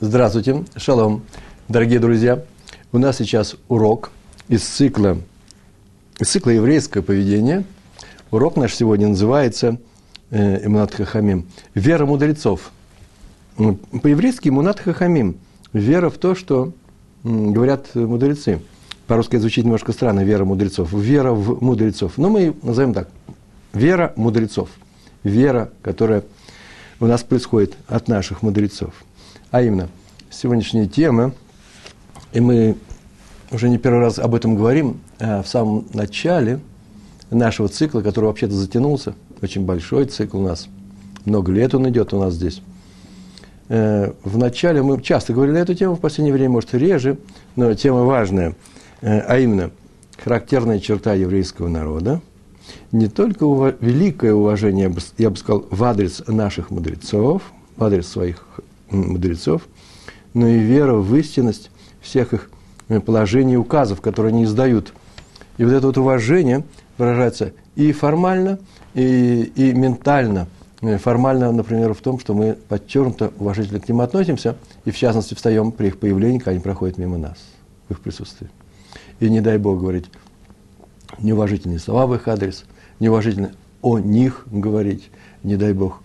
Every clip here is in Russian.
Здравствуйте, шалом, дорогие друзья. У нас сейчас урок из цикла, из цикла еврейское поведение. Урок наш сегодня называется э, Хахамим. Вера мудрецов. По-еврейски Имунат Хахамим. Вера в то, что говорят мудрецы. По-русски звучит немножко странно, вера мудрецов. Вера в мудрецов. Но мы назовем так. Вера мудрецов. Вера, которая у нас происходит от наших мудрецов – а именно, сегодняшняя тема, и мы уже не первый раз об этом говорим, а в самом начале нашего цикла, который вообще-то затянулся, очень большой цикл у нас, много лет он идет у нас здесь. Э, в начале мы часто говорили эту тему, в последнее время, может, реже, но тема важная, э, а именно характерная черта еврейского народа, не только великое уважение, я бы сказал, в адрес наших мудрецов, в адрес своих мудрецов, но и вера в истинность всех их э, положений и указов, которые они издают. И вот это вот уважение выражается и формально, и, и ментально. Э, формально, например, в том, что мы подчеркнуто уважительно к ним относимся, и в частности встаем при их появлении, когда они проходят мимо нас, в их присутствии. И не дай Бог говорить неуважительные слова в их адрес, неуважительно о них говорить, не дай Бог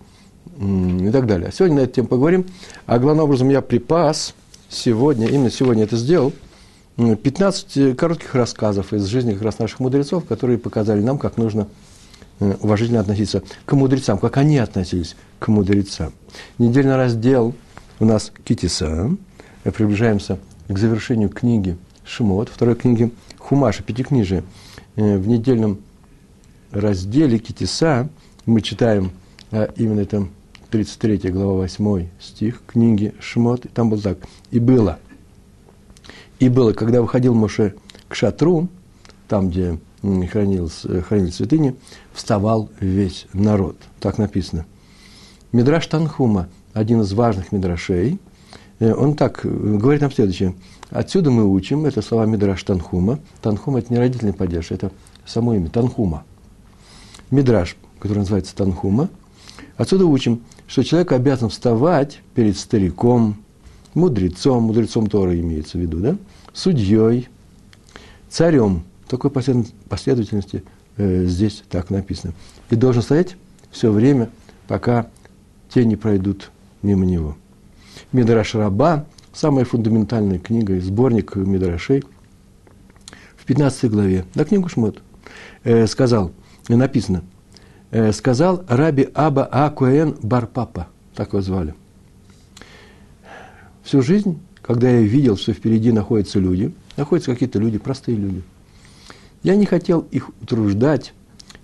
и так далее. Сегодня на эту тему поговорим. А главным образом я припас сегодня, именно сегодня это сделал, 15 коротких рассказов из жизни как раз наших мудрецов, которые показали нам, как нужно э, уважительно относиться к мудрецам, как они относились к мудрецам. Недельный раздел у нас Китиса. Мы приближаемся к завершению книги Шимот, второй книги Хумаша, пятикнижия. Э, в недельном разделе Китиса мы читаем а именно это 33 глава 8 стих книги Шмот, и там было так. «И было, и было, когда выходил Моше к шатру, там, где хранил, хранил святыни, вставал весь народ». Так написано. Мидраш Танхума, один из важных мидрашей, э, он так говорит нам следующее. Отсюда мы учим, это слова Мидраш Танхума. Танхума – это не родительный падеж, это само имя, Танхума. Мидраш, который называется Танхума. Отсюда учим, что человек обязан вставать перед стариком, мудрецом, мудрецом Тора имеется в виду, да, судьей, царем. Такой последовательности э, здесь так написано. И должен стоять все время, пока те не пройдут мимо него. Мидраш Раба, самая фундаментальная книга, сборник Мидрашей, в 15 главе, на книгу Шмот, э, сказал, написано – сказал Раби Аба Акуэн Барпапа, так его звали. Всю жизнь, когда я видел, что впереди находятся люди, находятся какие-то люди, простые люди, я не хотел их утруждать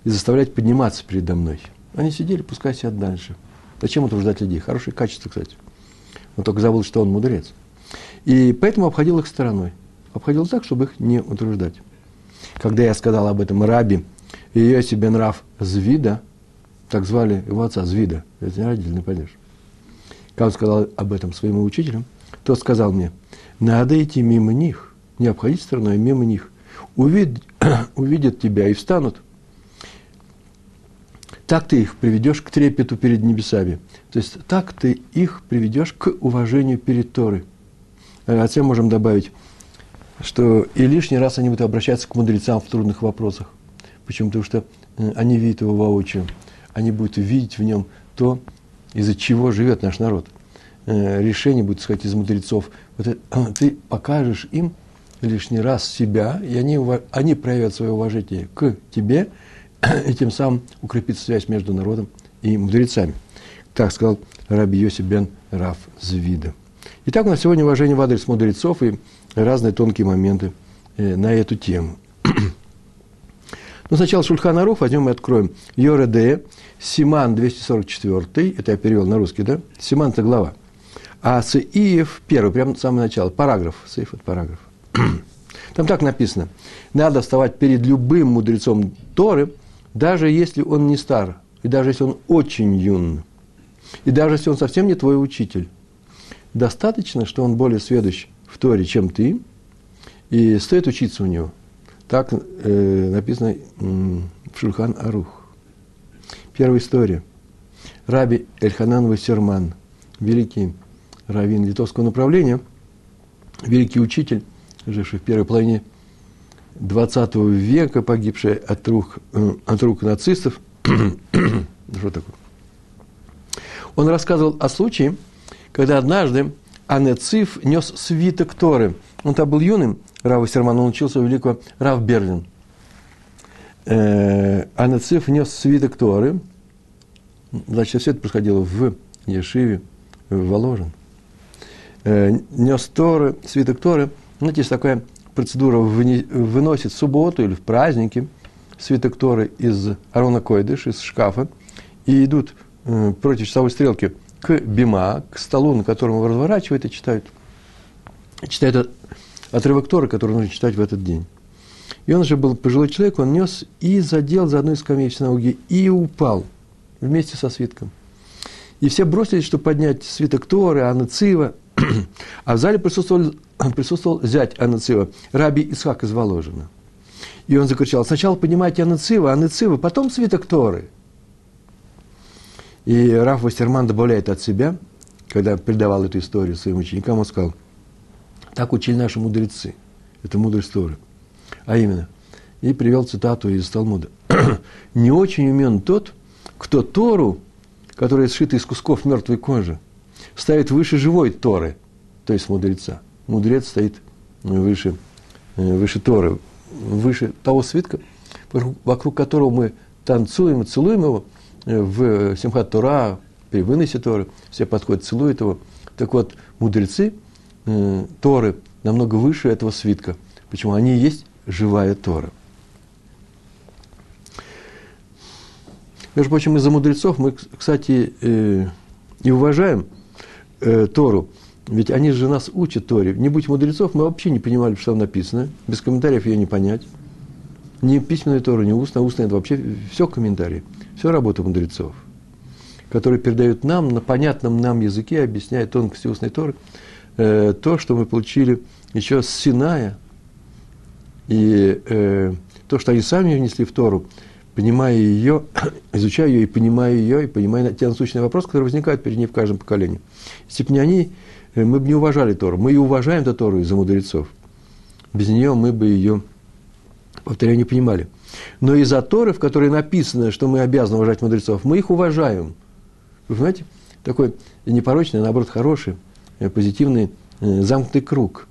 и заставлять подниматься передо мной. Они сидели, пускай сидят дальше. Зачем утруждать людей? Хорошее качество, кстати. Он только забыл, что он мудрец. И поэтому обходил их стороной. Обходил так, чтобы их не утруждать. Когда я сказал об этом Раби и Йоси бен Раф Звида, так звали его отца Звида, это не родительный падеж. Когда он сказал об этом своему учителю, тот сказал мне, надо идти мимо них, не обходить стороной, а мимо них. Увид, увидят тебя и встанут. Так ты их приведешь к трепету перед небесами. То есть так ты их приведешь к уважению перед Торой. А затем можем добавить, что и лишний раз они будут обращаться к мудрецам в трудных вопросах. Почему? Потому что они видят его воочию. Они будут видеть в нем то, из-за чего живет наш народ. Э, решение будет исходить из мудрецов. Вот это, ты покажешь им лишний раз себя, и они, они проявят свое уважение к тебе, и тем самым укрепится связь между народом и мудрецами. Так сказал Раби Йосиф бен Раф Звида. Итак, у нас сегодня уважение в адрес мудрецов и разные тонкие моменты э, на эту тему. Но сначала Шульхан Арух возьмем и откроем. Йореде, Симан 244, это я перевел на русский, да? Симан – это глава. А Сеиев первый, прямо самое начало, параграф. Сеиф – это параграф. Там так написано. Надо вставать перед любым мудрецом Торы, даже если он не стар, и даже если он очень юн, и даже если он совсем не твой учитель. Достаточно, что он более сведущ в Торе, чем ты, и стоит учиться у него – так э, написано в Шульхан Арух. Первая история. Раби Эльханан Вассерман, великий раввин литовского направления, великий учитель, живший в первой половине XX века, погибший от рук, э, от рук нацистов. Что такое? Он рассказывал о случае, когда однажды Анециф нес свиток Торы. Он там был юным, Рав Серман, он учился у великого Рав Берлин. Э, Анециф нес свиток Торы. Значит, все это происходило в Ешиве, в Воложен. Э, нес Торы, свиток Торы. Знаете, есть такая процедура, выносит в субботу или в праздники свиток Торы из Арона Койдыш, из шкафа, и идут э, против часовой стрелки к бима, к столу, на котором его разворачивают и читают. Читают отрывок Торы, который нужно читать в этот день. И он же был пожилой человек, он нес и задел за одну из скамей в синагоге и упал вместе со свитком. И все бросились, чтобы поднять свиток Торы, Анна Цива. А в зале присутствовал, присутствовал зять Анна Цива, Раби Исхак из Воложина. И он закричал, сначала поднимайте Анна Цива, Анна Цива, потом свиток Торы. И Раф Вастерман добавляет от себя, когда передавал эту историю своим ученикам, он сказал, так учили наши мудрецы. Это мудрость Торы. А именно, и привел цитату из Талмуда. «Не очень умен тот, кто Тору, которая сшита из кусков мертвой кожи, ставит выше живой Торы, то есть мудреца. Мудрец стоит выше, э, выше Торы, выше того свитка, вокруг которого мы танцуем и целуем его э, в Симхат Тора, при выносе Торы, все подходят, целуют его. Так вот, мудрецы э, Торы намного выше этого свитка. Почему? Они и есть живая Тора. Между прочим, из-за мудрецов мы, кстати, э, и уважаем э, Тору, ведь они же нас учат Торе. Не будь мудрецов, мы вообще не понимали, что там написано. Без комментариев ее не понять. Ни письменная Тора, ни устная. Устная – это вообще все комментарии. Все работа мудрецов, которые передают нам на понятном нам языке, объясняя тонкости устной Торы, э, то, что мы получили еще с Синая, и э, то, что они сами внесли в Тору, понимая ее, изучая ее и понимая ее, и понимая те насущные вопросы, которые возникают перед ней в каждом поколении. Если бы не они, э, мы бы не уважали Тору. Мы и уважаем эту Тору из-за мудрецов. Без нее мы бы ее, повторяю, не понимали. Но из-за Торы, в которой написано, что мы обязаны уважать мудрецов, мы их уважаем. Вы понимаете? Такой непорочный, а наоборот, хороший, позитивный, э, замкнутый круг.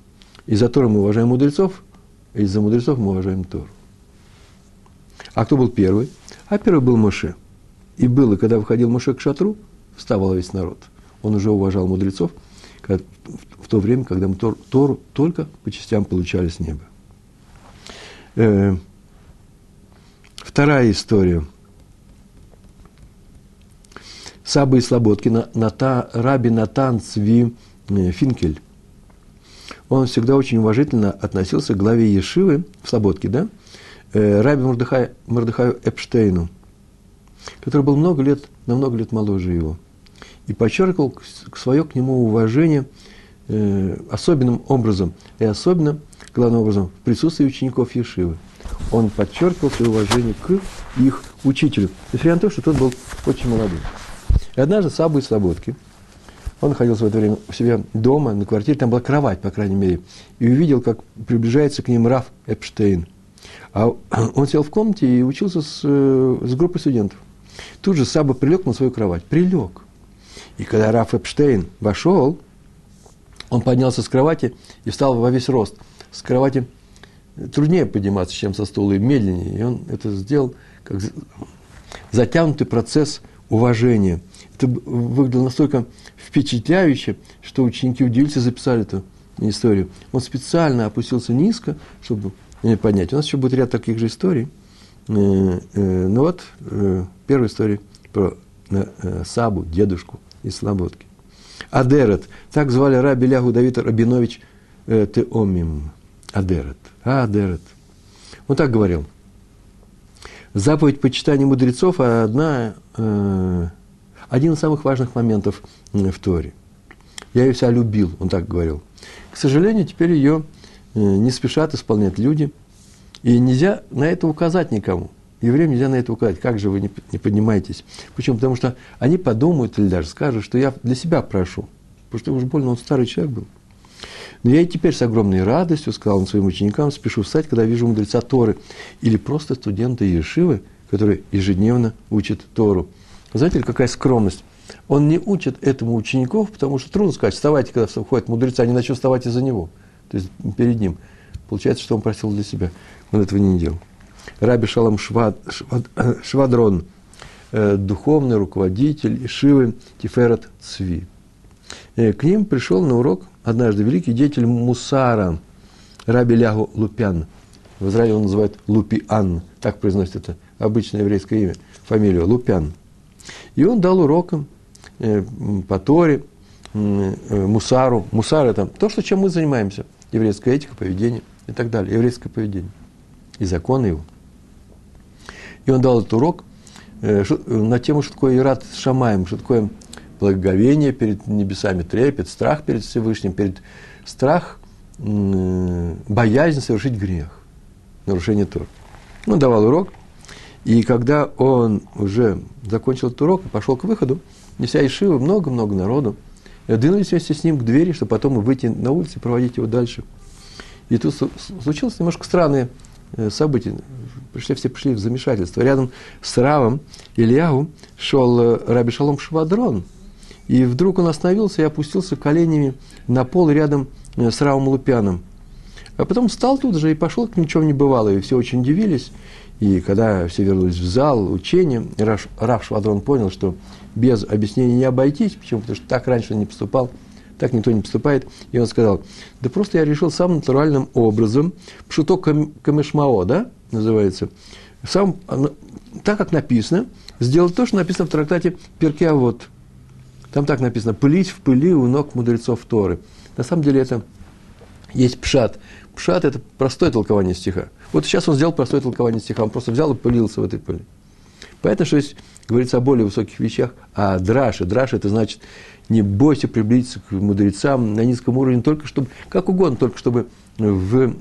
Из-за Торы мы уважаем мудрецов, из-за мудрецов мы уважаем Тору. А кто был первый? А первый был Моше. И было, когда выходил Моше к шатру, вставал весь народ. Он уже уважал мудрецов в то время, когда мы Тор, Тору только по частям получали с неба. Э, вторая история. Саба и Слободки, Ната, Раби Натан Цви э, Финкель. Он всегда очень уважительно относился к главе Ешивы в Слободке, да? э, Раби Мордыхай, Мордыхаю Эпштейну, который был много лет, на много лет моложе его, и подчеркивал свое к нему уважение э, особенным образом, и особенно, главным образом, в присутствии учеников Ешивы. Он подчеркивал свое уважение к их учителю, несмотря на то, что тот был очень молодой. И однажды Сабу из Слободки, он находился в это время у себя дома, на квартире, там была кровать, по крайней мере, и увидел, как приближается к ним Раф Эпштейн – а он сел в комнате и учился с, э, с группой студентов. Тут же Саба прилег на свою кровать. Прилег. И когда Раф Эпштейн вошел, он поднялся с кровати и встал во весь рост. С кровати труднее подниматься, чем со стула, и медленнее. И он это сделал как затянутый процесс уважения. Это выглядело настолько впечатляюще, что ученики удивились и записали эту историю. Он специально опустился низко, чтобы поднять. У нас еще будет ряд таких же историй. Э, э, ну вот, э, первая история про Сабу, дедушку из Слободки. Адерет. Так звали раби Лягу Давид Рабинович Теомим. Адерет. Адерет. Он так говорил. Заповедь почитания мудрецов – одна, один из самых важных моментов в Торе. Я ее вся любил, он так говорил. К сожалению, теперь ее Э, не спешат исполнять люди. И нельзя на это указать никому. Евреям нельзя на это указать. Как же вы не, не поднимаетесь? Почему? Потому что они подумают или даже скажут, что я для себя прошу. потому что уж больно он старый человек был. Но я и теперь с огромной радостью, сказал он своим ученикам, спешу встать, когда вижу мудреца Торы или просто студента Ешивы, который ежедневно учит Тору. Знаете ли, какая скромность? Он не учит этому учеников, потому что трудно сказать, вставайте, когда входит мудреца, они начнут вставать из-за него, то есть перед ним. Получается, что он просил для себя. Он этого не делал. Раби Шалам Швад, Швад, Швадрон, э, духовный руководитель Ишивы Тиферат Цви. Э, к ним пришел на урок однажды великий деятель Мусара, Раби Лягу Лупян. В Израиле он называют Лупиан, так произносит это обычное еврейское имя, фамилию Лупян. И он дал урокам э, по Торе, э, Мусару. Мусар – это то, что, чем мы занимаемся. Еврейская этика, поведение и так далее. Еврейское поведение. И законы его. И он дал этот урок э, на тему, что такое Ират Шамаем, что такое благоговение перед небесами, трепет, страх перед Всевышним, перед страх, боязнь совершить грех, нарушение Тор. Он давал урок, и когда он уже закончил этот урок и пошел к выходу, неся Ишива, много-много народу, двинулись вместе с ним к двери, чтобы потом выйти на улицу и проводить его дальше. И тут случилось немножко странное э, событие. Пришли, все пришли в замешательство. Рядом с Равом Ильягу шел э, Раби Шалом Швадрон – и вдруг он остановился и опустился коленями на пол рядом э, с Равом Лупяном. А потом встал тут же и пошел, как ничего не бывало. И все очень удивились. И когда все вернулись в зал учения, Рав, Рав Швадрон понял, что без объяснений не обойтись. Почему? Потому что так раньше он не поступал, так никто не поступает. И он сказал, да просто я решил самым натуральным образом, пшуто камешмао, да, называется, сам, так как написано, сделать то, что написано в трактате Перкеавод – там так написано, пылить в пыли у ног мудрецов Торы. На самом деле это есть пшат. Пшат – это простое толкование стиха. Вот сейчас он сделал простое толкование стиха, он просто взял и пылился в этой пыли. Понятно, что здесь говорится о более высоких вещах, а драше. Драше – это значит, не бойся приблизиться к мудрецам на низком уровне, только чтобы, как угодно, только чтобы в,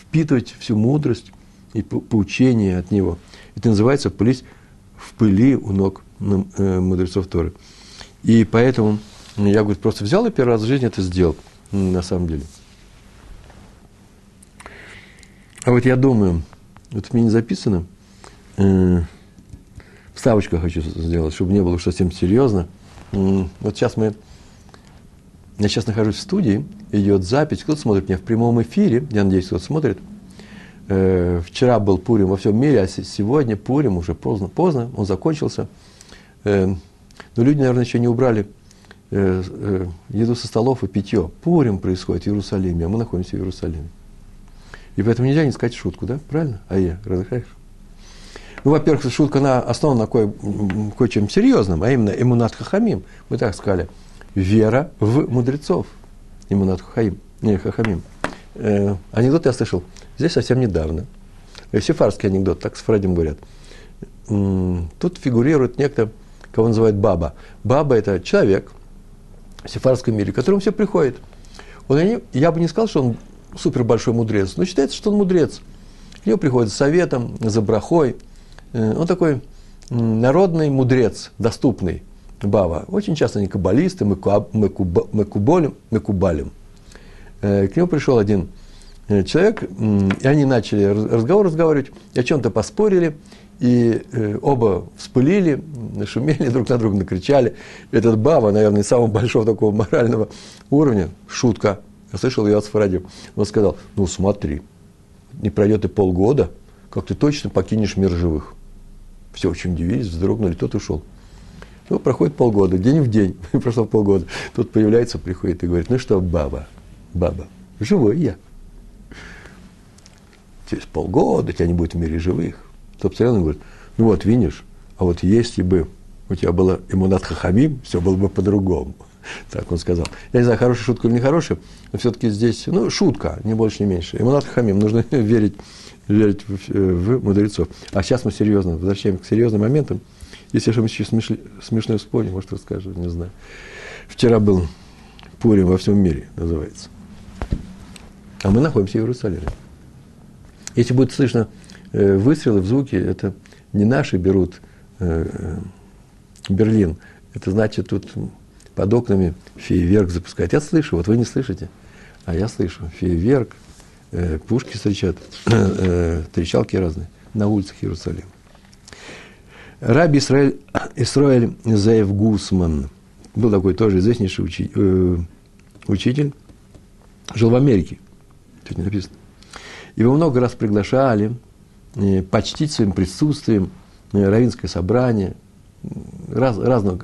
впитывать всю мудрость и поучение от него. Это называется пылить в пыли у ног э, мудрецов Торы. И поэтому я, говорит, просто взял и первый раз в жизни это сделал, на самом деле. А вот я думаю, вот в мне не записано, э, вставочку хочу сделать, чтобы не было уж совсем серьезно. Э, вот сейчас мы, я сейчас нахожусь в студии, идет запись, кто-то смотрит меня в прямом эфире, я надеюсь, кто-то смотрит. Э, вчера был Пурим во всем мире, а сегодня Пурим уже поздно, поздно, он закончился. Э, но люди, наверное, еще не убрали э, э, еду со столов и питье. Пурим происходит в Иерусалиме, а мы находимся в Иерусалиме. И поэтому нельзя не сказать шутку, да? Правильно? А я, разыхаешь? Ну, во-первых, шутка, она основана на кое, кое-чем серьезном, а именно эмунат хахамим. Мы так сказали. Вера в мудрецов. Эмунат хахамим. Не, хахамим. Э, анекдот я слышал здесь совсем недавно. Сефарский анекдот, так с Фредем говорят. Тут фигурирует некто кого называют баба. Баба – это человек в сефарском мире, к которому все приходит. Он, я бы не сказал, что он супер большой мудрец, но считается, что он мудрец. К нему приходит с советом, за брахой. Э, он такой народный мудрец, доступный. Баба. Очень часто они каббалисты, мекубалим. мекубалим. К нему пришел один э, человек, и они начали разговор разговаривать, о чем-то поспорили, и э, оба вспылили, нашумели, друг на друга накричали. Этот Баба, наверное, самого большого такого морального уровня, шутка, я слышал ее от Сфаради, он сказал, ну смотри, не пройдет и полгода, как ты точно покинешь мир живых. Все очень удивились, вздрогнули, тот ушел. Ну, проходит полгода, день в день, прошло полгода. Тот появляется, приходит и говорит, ну что, баба, баба, живой я. Через полгода тебя не будет в мире живых то постоянно говорит, ну вот, видишь, а вот если бы у тебя было иммунат хахамим, все было бы по-другому. Так он сказал. Я не знаю, хорошая шутка или нехорошая, но все-таки здесь, ну, шутка, не больше, не меньше. Иммунат хахамим, нужно верить, верить в, в мудрецов. А сейчас мы серьезно, возвращаемся к серьезным моментам. Если что мы еще смеш, смешное вспомним, может, расскажу, не знаю. Вчера был Пурим во всем мире, называется. А мы находимся в Иерусалиме. Если будет слышно выстрелы в звуке, это не наши берут э, Берлин, это значит тут под окнами фейерверк запускает. Я слышу, вот вы не слышите, а я слышу. Фейерверк, э, пушки встречат, э, трещалки разные на улицах Иерусалима. Раби Исраэль, Исраэль Заев Гусман был такой тоже известнейший учи, э, учитель, жил в Америке, тут не написано. Его много раз приглашали э, почтить своим присутствием э, равинское собрание раз, разного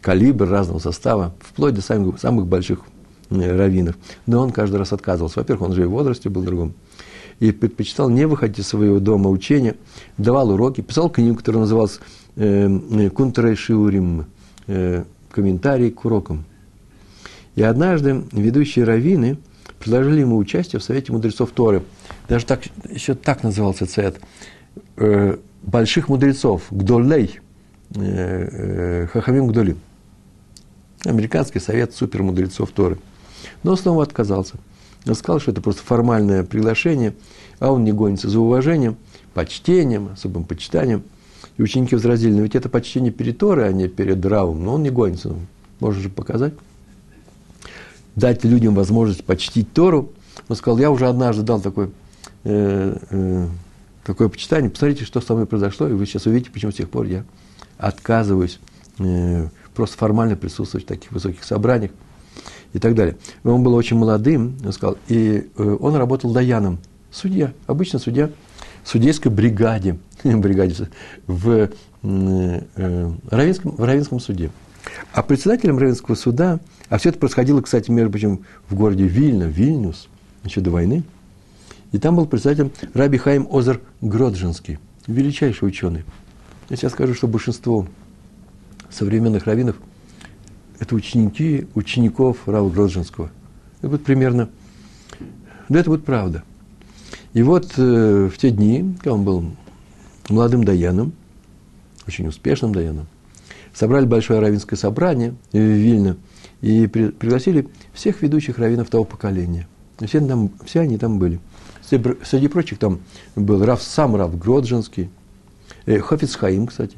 калибра, разного состава, вплоть до самых, самых больших э, раввинов. Но он каждый раз отказывался. Во-первых, он же и в возрасте был другом и предпочитал не выходить из своего дома учения, давал уроки, писал книгу, которая называлась э, «Кунтрей Шиурим», э, комментарий к урокам. И однажды ведущие раввины предложили ему участие в Совете мудрецов Торы. Даже так, еще так назывался цвет. Э, больших мудрецов, Гдолей, э, Хахамим Гдоли. Американский совет супермудрецов Торы. Но снова отказался – он сказал, что это просто формальное приглашение, а он не гонится за уважением, почтением, особым почитанием. И ученики возразили, но ведь это почтение перед Торой, а не перед Равом, но он не гонится, можно же показать. Дать людям возможность почтить Тору. Он сказал, я уже однажды дал такое, э, э, такое почитание, посмотрите, что со мной произошло, и вы сейчас увидите, почему с тех пор я отказываюсь э, просто формально присутствовать в таких высоких собраниях и так далее. Он был очень молодым, он сказал, и э, он работал даяном, судья, обычно судья в судейской бригаде, бригаде в, э, Равинском, в Равинском суде. А председателем Равинского суда, а все это происходило, кстати, между прочим, в городе Вильна, Вильнюс, еще до войны, и там был председателем Раби Хаим Озер Гроджинский, величайший ученый. Я сейчас скажу, что большинство современных раввинов – это ученики учеников Рава Гроджинского. Это будет примерно, да это будет правда. И вот э, в те дни, когда он был молодым даяном, очень успешным даяном, собрали большое равинское собрание в Вильно и при, пригласили всех ведущих раввинов того поколения. Все, там, все они там были. Среди, прочих там был Рав, сам Рав Гроджинский, э, Хофиц Хаим, кстати,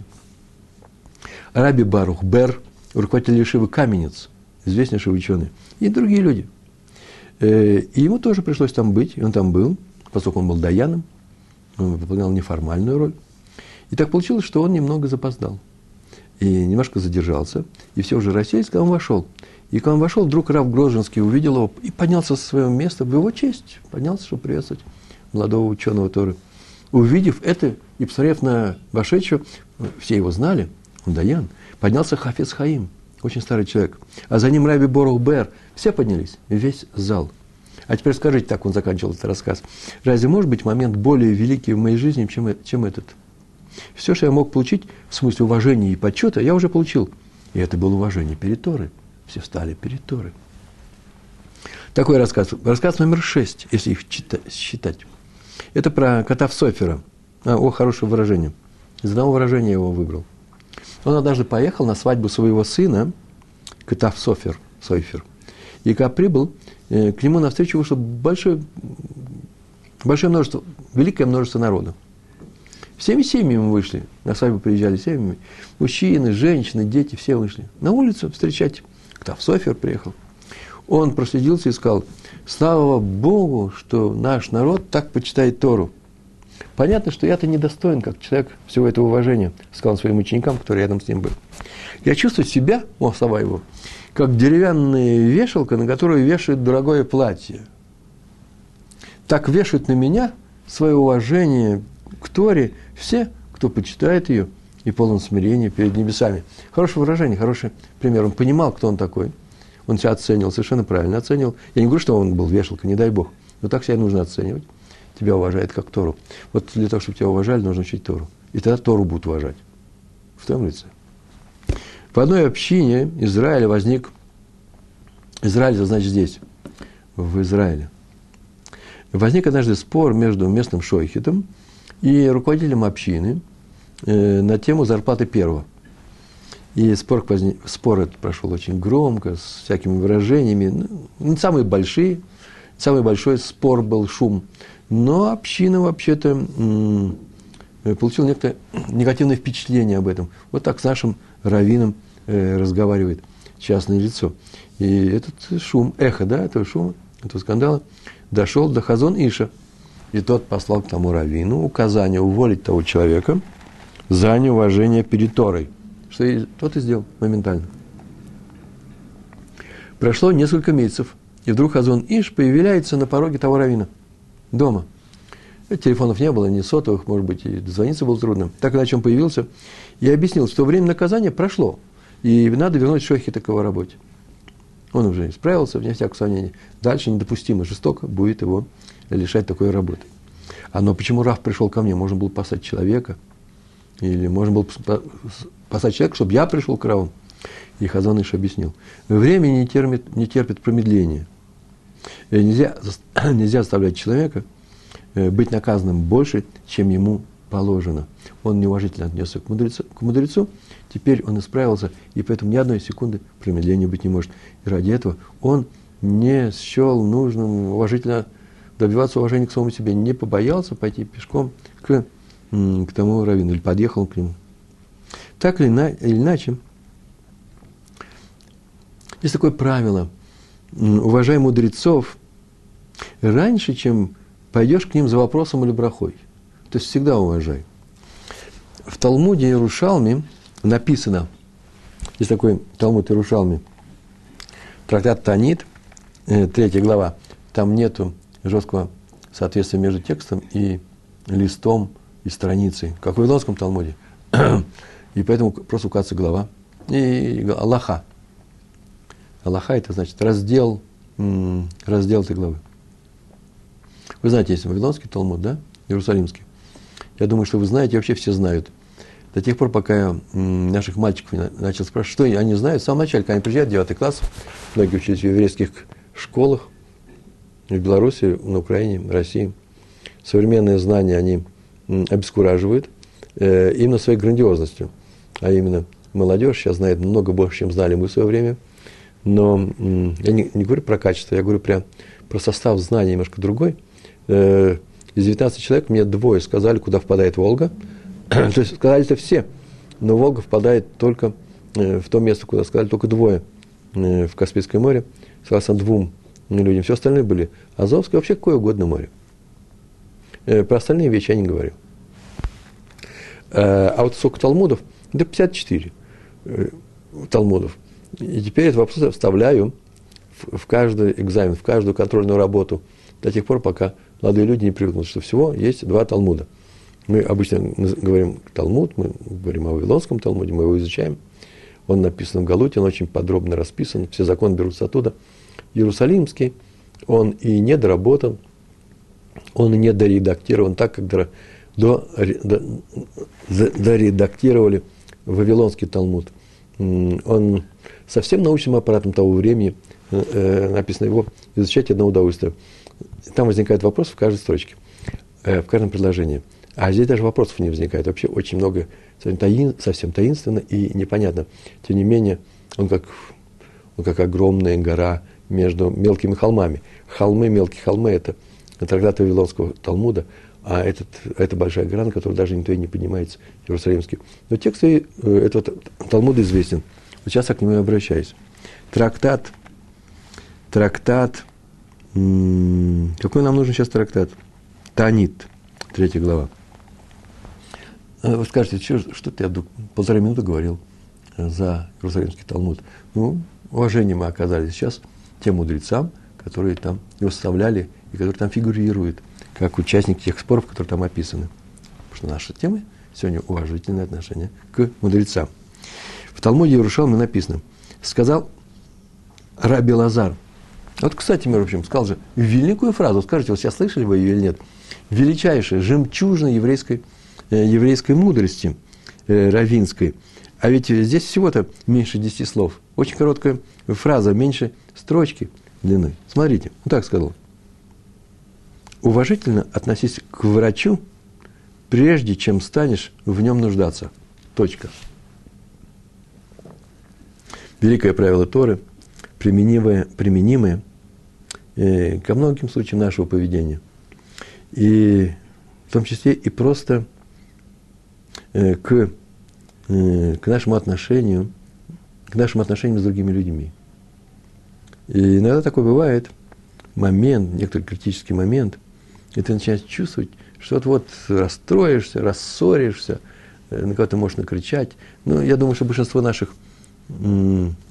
Раби Барух Бер – руководитель Ешивы Каменец, известнейший ученый, и другие люди. Э, и ему тоже пришлось там быть, и он там был, поскольку он был даяном, он выполнял неформальную роль. И так получилось, что он немного запоздал. И немножко задержался, и все уже расселись, когда он вошел. И когда он вошел, вдруг Рав Грозжинский увидел его и поднялся со своего места в его честь. Поднялся, чтобы приветствовать молодого ученого Торы. Увидев это и посмотрев на вошедшего, все его знали, он Даян – Поднялся Хафиз Хаим, очень старый человек. А за ним Раби Борух Бер. Все поднялись, весь зал. А теперь скажите, так он заканчивал этот рассказ. Разве может быть момент более великий в моей жизни, чем, чем этот? Все, что я мог получить в смысле уважения и почета, я уже получил. И это было уважение перед Торой. Все встали перед Торой. Такой рассказ. Рассказ номер шесть, если их считать. Это про кота в Софера. О, хорошее выражение. Из одного выражения его выбрал. Он однажды поехал на свадьбу своего сына, Катав Софер, Сойфер. И когда прибыл, э, к нему навстречу вышло большое, большое множество, великое множество народа. Всеми семьями вышли, на свадьбу приезжали семьями. Мужчины, женщины, дети, все вышли. На улицу встречать. Ктав Софер приехал. Он проследился и сказал, слава Богу, что наш народ так почитает Тору. Понятно, что я-то недостоин, как человек, всего этого уважения, сказал он своим ученикам, которые рядом с ним были. Я чувствую себя, о, слова его, как деревянная вешалка, на которую вешают дорогое платье. Так вешают на меня свое уважение к Торе все, кто почитает ее и полон смирения перед небесами. Хорошее выражение, хороший пример. Он понимал, кто он такой. Он себя оценил, совершенно правильно оценил. Я не говорю, что он был вешалкой, не дай бог. Но так себя нужно оценивать тебя уважает как Тору. Вот для того, чтобы тебя уважали, нужно учить Тору. И тогда Тору будут уважать. В том лице. В одной общине Израиля возник, Израиль, это значит здесь, в Израиле, возник однажды спор между местным шойхетом и руководителем общины на тему зарплаты первого. И спор, спор этот прошел очень громко, с всякими выражениями, ну, не самые большие, самый большой спор был шум но община вообще-то получила некоторое негативное впечатление об этом. Вот так с нашим раввином э, разговаривает частное лицо. И этот шум, эхо, да, этого шума, этого скандала дошел до Хазон Иша. И тот послал к тому раввину указание уволить того человека за неуважение перед Торой. Что и тот и сделал моментально. Прошло несколько месяцев, и вдруг Хазон Иш появляется на пороге того равина дома. Телефонов не было, ни сотовых, может быть, и дозвониться было трудно. Так иначе он появился и объяснил, что время наказания прошло, и надо вернуть Шохи такого работе. Он уже исправился, вне всякого сомнения. Дальше недопустимо жестоко будет его лишать такой работы. А но почему Раф пришел ко мне? Можно было послать человека, или можно было послать человека, чтобы я пришел к Раву. И Хазан Иш объяснил. Время не терпит, не терпит промедления. И нельзя, нельзя оставлять человека э, быть наказанным больше, чем ему положено. Он неуважительно отнесся к мудрецу, к мудрецу, теперь он исправился, и поэтому ни одной секунды промедления быть не может. И ради этого он не счел нужным уважительно добиваться уважения к самому себе, не побоялся пойти пешком к, к тому раввину, или подъехал к нему. Так или, или иначе, есть такое правило. Уважай мудрецов раньше, чем пойдешь к ним за вопросом или брахой. То есть всегда уважай. В Талмуде Иерушалме написано, есть такой Талмуд Иерушалме, трактат Танит, э, третья глава, там нету жесткого соответствия между текстом и листом и страницей, как в Вавилонском Талмуде. И поэтому просто указывается глава и Аллаха. Аллаха – это значит раздел, раздел этой главы. Вы знаете, есть Вавилонский Талмуд, да? Иерусалимский. Я думаю, что вы знаете, вообще все знают. До тех пор, пока я наших мальчиков начал спрашивать, что они знают, в самом начале, когда они приезжают, 9 класс, многие учились в еврейских школах, в Беларуси, на Украине, в России. Современные знания они обескураживают э, именно своей грандиозностью. А именно, молодежь сейчас знает много больше, чем знали мы в свое время – но я не, не говорю про качество, я говорю про, про состав знаний немножко другой. Э, из 19 человек мне двое сказали, куда впадает Волга. То есть сказали это все, но Волга впадает только э, в то место, куда сказали только двое в Каспийское море, согласно двум людям. Все остальные были Азовское, вообще какое угодно море. Про остальные вещи я не говорю. А вот сколько Талмудов? Да 54 Талмудов. И теперь этот вопрос я вставляю в, в каждый экзамен, в каждую контрольную работу до тех пор, пока молодые люди не привыкнут, что всего есть два Талмуда. Мы обычно говорим Талмуд, мы говорим о Вавилонском Талмуде, мы его изучаем. Он написан в Галуте, он очень подробно расписан, все законы берутся оттуда. Иерусалимский, он и не доработан, он и не доредактирован так, как до, до, до, доредактировали Вавилонский Талмуд. Он со всем научным аппаратом того времени, э, э, написано его, изучать одно удовольствие. Там возникает вопрос в каждой строчке, э, в каждом предложении. А здесь даже вопросов не возникает. Вообще очень много, совсем, таин, совсем таинственно и непонятно. Тем не менее, он как, он как огромная гора между мелкими холмами. Холмы, мелкие холмы – это трактат Вавилонского Талмуда, а этот, это большая гора, на которой даже никто и не поднимается, Иерусалимский. Но текст этого Талмуда известен – вот сейчас я к нему и обращаюсь. Трактат, трактат, какой нам нужен сейчас трактат? Танит, третья глава. Э, вы скажете, что, что ты, я полторы минуты говорил за Иерусалимский Талмуд. Ну, уважение мы оказали сейчас тем мудрецам, которые там его составляли и которые там фигурируют, как участник тех споров, которые там описаны. Потому что наша тема сегодня уважительное отношение к мудрецам. В Талмуде Иерушалме написано, сказал Раби Лазар. Вот, кстати, между прочим, сказал же великую фразу, скажите, вот сейчас слышали вы ее или нет, величайшая, жемчужина еврейской, э, еврейской мудрости э, равинской. А ведь здесь всего-то меньше десяти слов. Очень короткая фраза, меньше строчки длины. Смотрите, вот так сказал. Уважительно относись к врачу, прежде чем станешь в нем нуждаться. Точка великое правило Торы, применимое, применимое э, ко многим случаям нашего поведения. И в том числе и просто э, к, э, к нашему отношению к нашим отношениям с другими людьми. И иногда такое бывает, момент, некоторый критический момент, и ты начинаешь чувствовать, что вот-вот расстроишься, рассоришься, э, на кого-то можешь накричать. Ну, я думаю, что большинство наших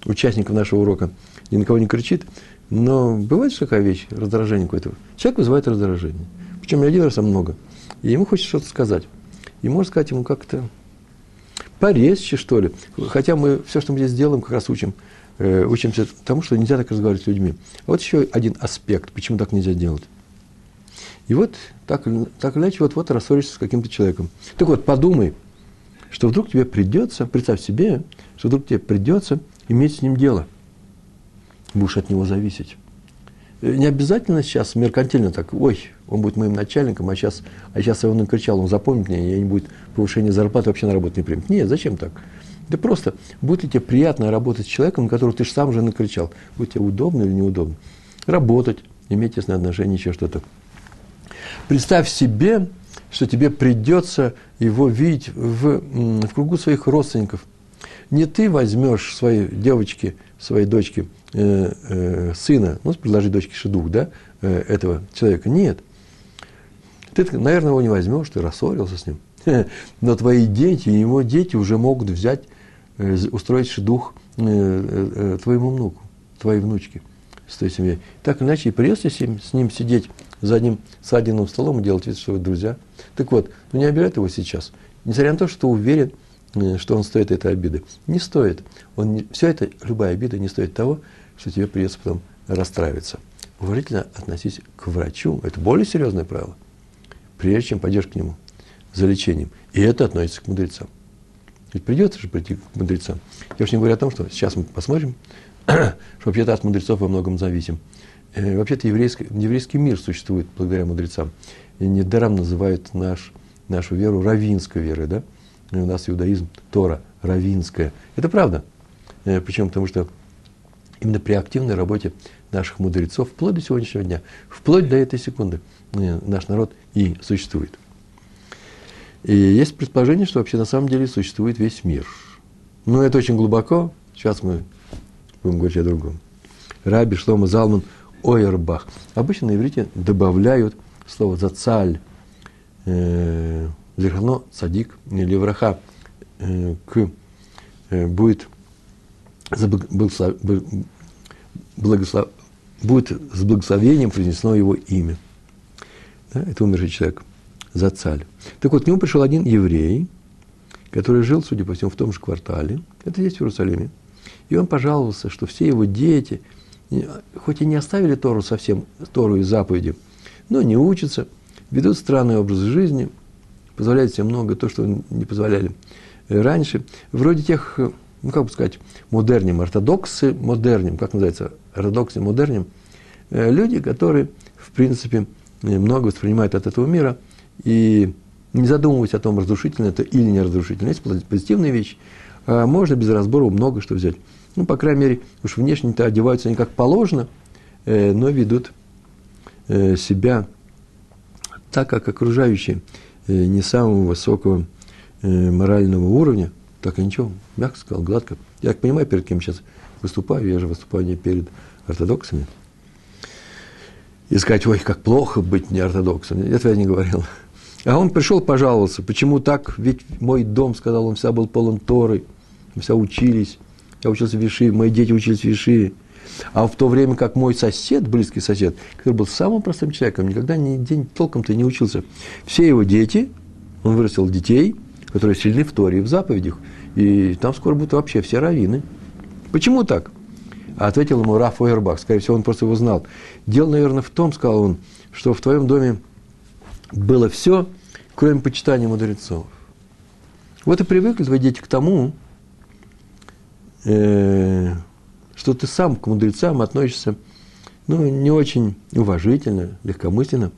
участников нашего урока ни на кого не кричит, но бывает же такая вещь, раздражение какое-то. Человек вызывает раздражение. Причем не один раз, а много. И ему хочется что-то сказать. И можно сказать ему как-то порезче, что ли. Хотя мы все, что мы здесь делаем, как раз учим, э, учимся тому, что нельзя так разговаривать с людьми. А вот еще один аспект, почему так нельзя делать. И вот так, так или иначе, вот-вот рассоришься с каким-то человеком. Так вот, подумай, что вдруг тебе придется, представь себе, что вдруг тебе придется иметь с ним дело – будешь от него зависеть. Э, не обязательно сейчас меркантильно так, ой, он будет моим начальником, а сейчас, а сейчас я его накричал, он запомнит меня, и не будет повышения зарплаты, вообще на работу не примет. Нет, зачем так? Да просто, будет ли тебе приятно работать с человеком, которого ты же сам же накричал? Будет тебе удобно или неудобно? Работать, иметь тесные отношения, еще что-то. Представь себе, что тебе придется его видеть в, в кругу своих родственников. Не ты возьмешь своей девочке, своей дочке – э, э, сына, ну, предложить дочке шедух, да, э, этого человека. Нет. Ты, наверное, его не возьмешь, ты рассорился с ним. Но твои дети, его дети уже могут взять, э, устроить шедух э, э, э, твоему внуку, твоей внучке с той семьей. Так иначе, и придется с ним сидеть за одним садиным столом и делать вид, что вы друзья. Так вот, ну не обижай его сейчас. Несмотря на то, что уверен, э, что он стоит этой обиды. Не стоит. Он не, все это, любая обида не стоит того, что тебе придется потом расстраиваться. Уважительно относись к врачу. Это более серьезное правило. Прежде чем пойдешь к нему за лечением. И это относится к мудрецам. Ведь придется же прийти к мудрецам. Я уж не говорю о том, что сейчас мы посмотрим, что вообще-то от мудрецов во многом зависим. Э, вообще-то еврейский, еврейский мир существует благодаря мудрецам. И недаром называют наш, нашу веру равинской верой. Да? У нас иудаизм Тора равинская. Это правда. Э, Причем потому что именно при активной работе наших мудрецов, вплоть до сегодняшнего дня, вплоть до этой секунды э, наш народ и существует. И есть предположение, что вообще на самом деле существует весь мир. Но это очень глубоко. Сейчас мы будем говорить о другом. Раби Шлома Залман Ойербах. Обычно на иврите добавляют слово «зацаль», э, «зерхано цадик» или «враха» э, к, э, будет благослов... будет с благословением произнесено его имя. Да, это умерший человек, Зацаль. Так вот, к нему пришел один еврей, который жил, судя по всему, в том же квартале, это есть в Иерусалиме, и он пожаловался, что все его дети, хоть и не оставили Тору совсем, Тору и заповеди, но не учатся, ведут странный образ жизни, позволяют себе много то, что не позволяли раньше, вроде тех ну, как бы сказать, модерним, ортодоксы модерним, как называется, ортодоксы модерним, э, люди, которые, в принципе, много воспринимают от этого мира и не задумываясь о том, разрушительно это или не разрушительно. Есть позитивные вещи, а можно без разбора много что взять. Ну, по крайней мере, уж внешне-то одеваются они как положено, э, но ведут э, себя так, как окружающие не самого высокого морального уровня – так и ничего, мягко сказал, гладко. Я так понимаю, перед кем сейчас выступаю, я же выступаю не перед ортодоксами. И сказать, ой, как плохо быть не ортодоксом. Этого я не говорил. А он пришел, пожаловался, почему так, ведь мой дом, сказал он, вся был полон Торы, мы вся учились, я учился в Виши, мои дети учились в Виши. А в то время как мой сосед, близкий сосед, который был самым простым человеком, никогда ни день толком-то не учился, все его дети, он вырастил детей – которые сильны в Торе в заповедях. И там скоро будут вообще все раввины. Почему так? Ответил ему Раф Ойербах. Скорее всего, он просто его знал. Дело, наверное, в том, сказал он, что в твоем доме было все, кроме почитания мудрецов. Вот и привыкли твои дети к тому, э, что ты сам к мудрецам относишься ну, не очень уважительно, легкомысленно.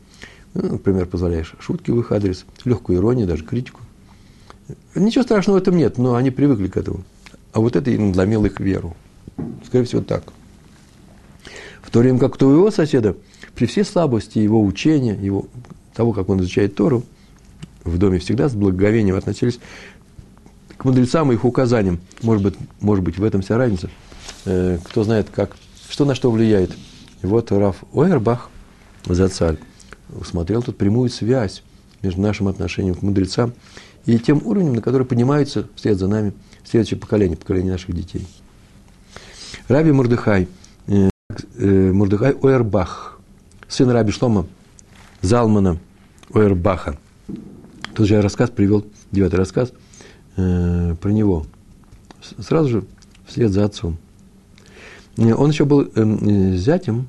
Ну, например, позволяешь шутки в их адрес, легкую иронию, даже критику. Ничего страшного в этом нет, но они привыкли к этому. А вот это и надломило их веру. Скорее всего, так. В то время как у твоего соседа, при всей слабости его учения, его, того, как он изучает Тору, в доме всегда с благоговением относились к мудрецам и их указаниям. Может быть, может быть в этом вся разница. Э, кто знает, как, что на что влияет. И вот Раф Ойербах, за царь, усмотрел тут прямую связь между нашим отношением к мудрецам и тем уровнем, на который поднимается вслед за нами следующее поколение, поколение наших детей. Раби Мурдыхай, э, э, Мурдыхай Ойербах, сын Раби Шлома Залмана Ойербаха. Тут же я рассказ привел, девятый рассказ э, про него. Сразу же вслед за отцом. Э, он еще был э, зятем,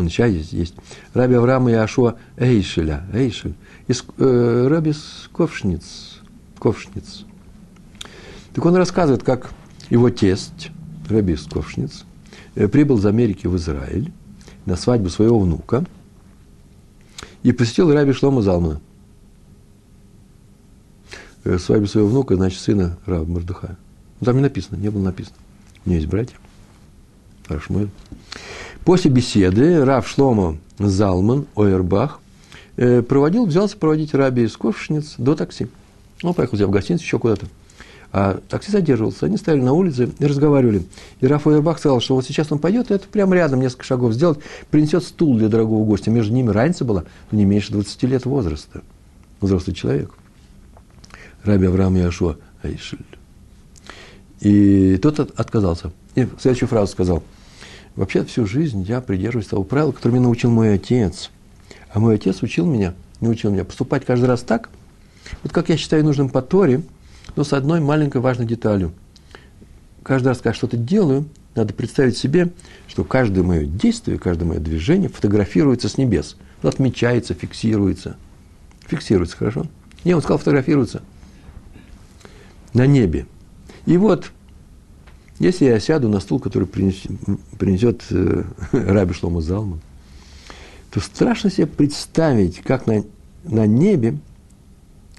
он сейчас есть, есть. Раби Авраама и Ашуа Эйшеля, Эйшель, из э, Раби Ковшниц, Ковшниц. Так он рассказывает, как его тесть, Раби Ковшниц, э, прибыл из Америки в Израиль на свадьбу своего внука и посетил Раби Шлома Залмана. Э, свадьбу своего внука, значит, сына Раба Мордыхая. Ну, там не написано, не было написано. У меня есть братья. Рашмуэль. После беседы Рав Шломо Залман Ойербах э, проводил, взялся проводить Раби из Ковшниц до такси. Он поехал в гостиницу еще куда-то. А такси задерживался. Они стояли на улице и разговаривали. И Раф Ойербах сказал, что вот сейчас он пойдет, это прямо рядом несколько шагов сделать, принесет стул для дорогого гостя. Между ними разница была не меньше 20 лет возраста. Взрослый человек. Раби Авраам Яшуа Айшель. И тот отказался. И следующую фразу сказал – Вообще всю жизнь я придерживаюсь того правила, которое меня научил мой отец. А мой отец учил меня, не учил меня поступать каждый раз так, вот как я считаю нужным по Торе, но с одной маленькой важной деталью. Каждый раз, когда что-то делаю, надо представить себе, что каждое мое действие, каждое мое движение фотографируется с небес. Отмечается, фиксируется. Фиксируется, хорошо? Не, он сказал, фотографируется. На небе. И вот если я сяду на стул, который принесет, принесет э, Раби Шлома Залман, то страшно себе представить, как на, на небе,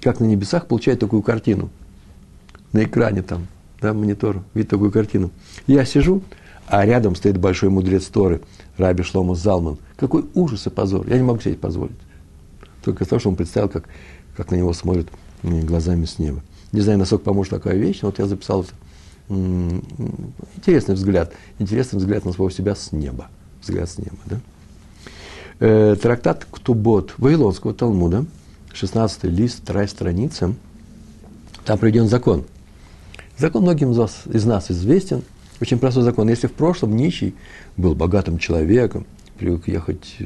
как на небесах получает такую картину. На экране там, да, монитор, видит такую картину. Я сижу, а рядом стоит большой мудрец Торы, Раби Шлома Залман. Какой ужас и позор. Я не могу себе это позволить. Только из того, что он представил, как, как на него смотрят глазами с неба. Не знаю, насколько поможет такая вещь, но вот я записал интересный взгляд, интересный взгляд на своего себя с неба. Взгляд с неба, да? Э, трактат Ктубот Вавилонского Талмуда, 16 лист, вторая страница, там приведен закон. Закон многим из, вас, из нас известен, очень простой закон. Если в прошлом нищий был богатым человеком, привык ехать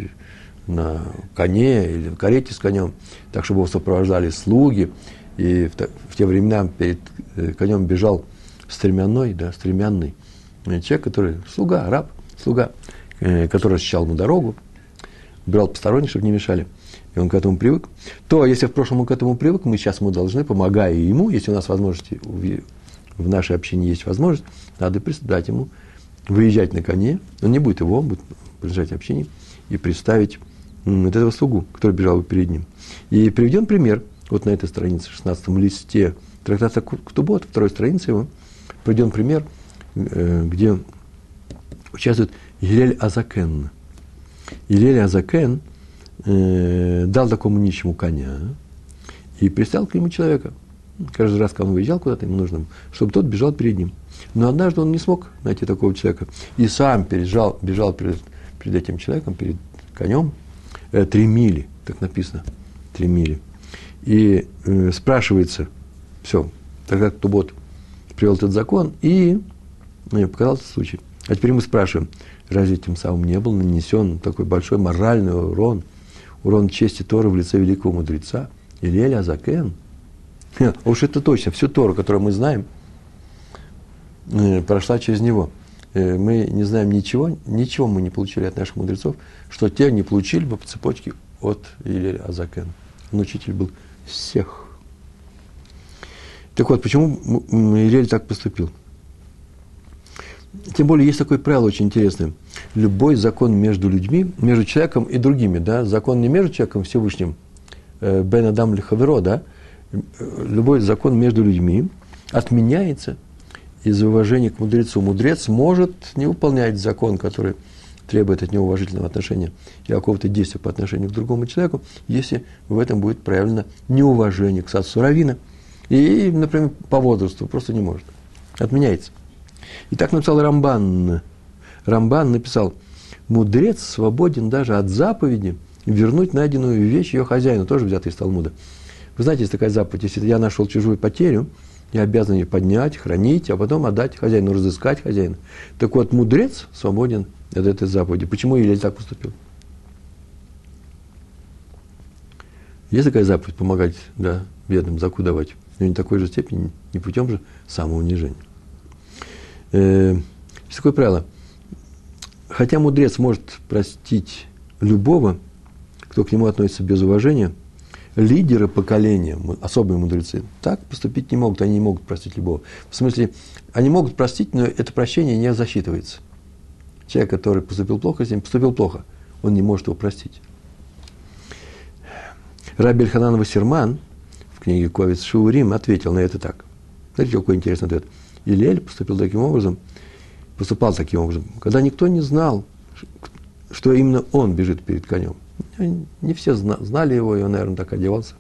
на коне или в карете с конем, так, чтобы его сопровождали слуги, и в, в те времена перед э, конем бежал стремянной, да, стремянный человек, который слуга, раб, слуга, э, который освещал ему дорогу, брал посторонних, чтобы не мешали, и он к этому привык, то если в прошлом он к этому привык, мы сейчас ему должны, помогая ему, если у нас возможности, в нашей общине есть возможность, надо дать ему выезжать на коне, он не будет его, он будет принадлежать общине, и представить вот этого слугу, который бежал перед ним. И приведен пример, вот на этой странице, 16 листе трактата Ктубот, второй странице его, Приведен пример, э, где участвует Елель Азакен. Елель Азакен э, дал такому нищему коня и пристал к нему человека. Каждый раз, когда он выезжал куда-то, ему нужно, чтобы тот бежал перед ним. Но однажды он не смог найти такого человека. И сам пережал, бежал перед, перед этим человеком, перед конем, э, три мили, так написано, три мили. И э, спрашивается, все, тогда Тубот привел этот закон и ну, показал этот случай. А теперь мы спрашиваем, разве тем самым не был нанесен такой большой моральный урон, урон чести Торы в лице великого мудреца? Или Эля Закен? А уж это точно, всю Тору, которую мы знаем, э, прошла через него. Э, мы не знаем ничего, ничего мы не получили от наших мудрецов, что те не получили бы по цепочке от Илеля Азакен. Он учитель был всех. Так вот, почему Илель так поступил? Тем более есть такое правило очень интересное. Любой закон между людьми, между человеком и другими, да, закон не между человеком Всевышним, э, Бен Адам Лихаверо, да, любой закон между людьми отменяется из уважения к мудрецу. Мудрец может не выполнять закон, который требует от него уважительного отношения и какого-то действия по отношению к другому человеку, если в этом будет проявлено неуважение к садсу Равина – И, например, по возрасту просто не может. Отменяется. И так написал Рамбан. Рамбан написал, мудрец свободен даже от заповеди вернуть найденную вещь ее хозяину, тоже взятый из Талмуда. Вы знаете, есть такая заповедь, если я нашел чужую потерю, я обязан ее поднять, хранить, а потом отдать хозяину, разыскать хозяина. Так вот, мудрец свободен от этой заповеди. Почему Илель так поступил? Есть такая заповедь помогать да, бедным, заку давать, но не такой же степени, не путем же самоунижения. Э, есть такое правило. Хотя мудрец может простить любого, кто к нему относится без уважения, лидеры поколения, особые мудрецы, так поступить не могут, они не могут простить любого. В смысле, они могут простить, но это прощение не засчитывается. Человек, который поступил плохо с ним, поступил плохо, он не может его простить. Раби Эльханан Вассерман в книге Ковец Шаурим ответил на это так. Смотрите, какой интересный ответ. Илель поступил таким образом, поступал таким образом, когда никто не знал, что именно он бежит перед конем. Не все знали его, и он, наверное, так одевался.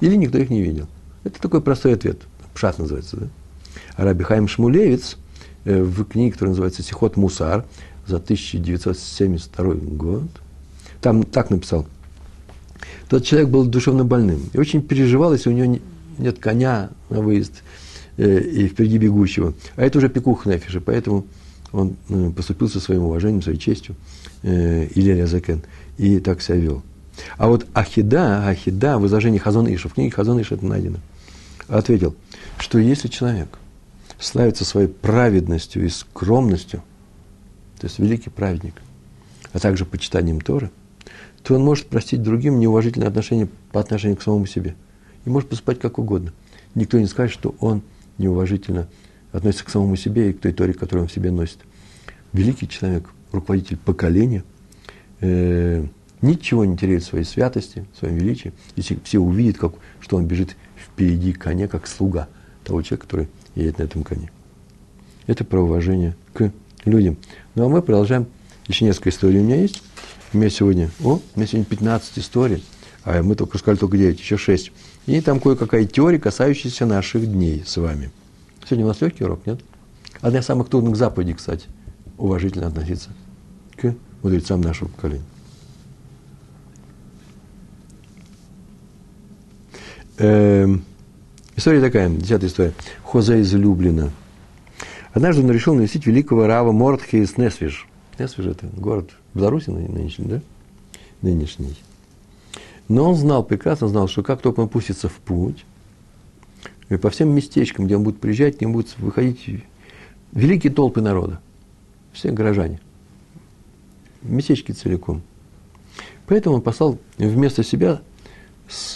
Или никто их не видел. Это такой простой ответ. Пшат называется. Да? А Раби Хайм Шмулевец э, в книге, которая называется «Сихот Мусар» за 1972 год, там так написал. Тот человек был душевно больным и очень переживал, если у него нет коня на выезд э, и впереди бегущего. А это уже пекух нефиша, поэтому он э, поступил со своим уважением, своей честью, э, Илья Закен, и так себя вел. А вот Ахида, Ахида в изложении Хазон Иша, в книге Хазон Иша это найдено, ответил, что если человек славится своей праведностью и скромностью, то есть великий праведник, а также почитанием Торы, то он может простить другим неуважительное отношение по отношению к самому себе. И может поступать как угодно. Никто не скажет, что он неуважительно относится к самому себе и к той Торе, которую он в себе носит. Великий человек, руководитель поколения, э, ничего не теряет своей святости, своем величии, если все увидят, как, что он бежит впереди коня, как слуга того человека, который едет на этом коне. Это про уважение к людям. Ну а мы продолжаем. Еще несколько историй у меня есть. У меня сегодня, о, у меня сегодня 15 историй, а мы только сказали только 9, еще 6. И там кое-какая теория, касающаяся наших дней с вами. Сегодня у нас легкий урок, нет? Одна из самых трудных заповедей, кстати, уважительно относиться к мудрецам нашего поколения. Эм, история такая, десятая история. Хоза из Люблина. Однажды он решил навестить великого Рава Мортхи из Несвиж. Несвиж – это город Беларуси нынешний, да? Нынешний. Но он знал, прекрасно знал, что как только он пустится в путь, и по всем местечкам, где он будет приезжать, к нему будут выходить великие толпы народа. Все горожане. Местечки целиком. Поэтому он послал вместо себя с,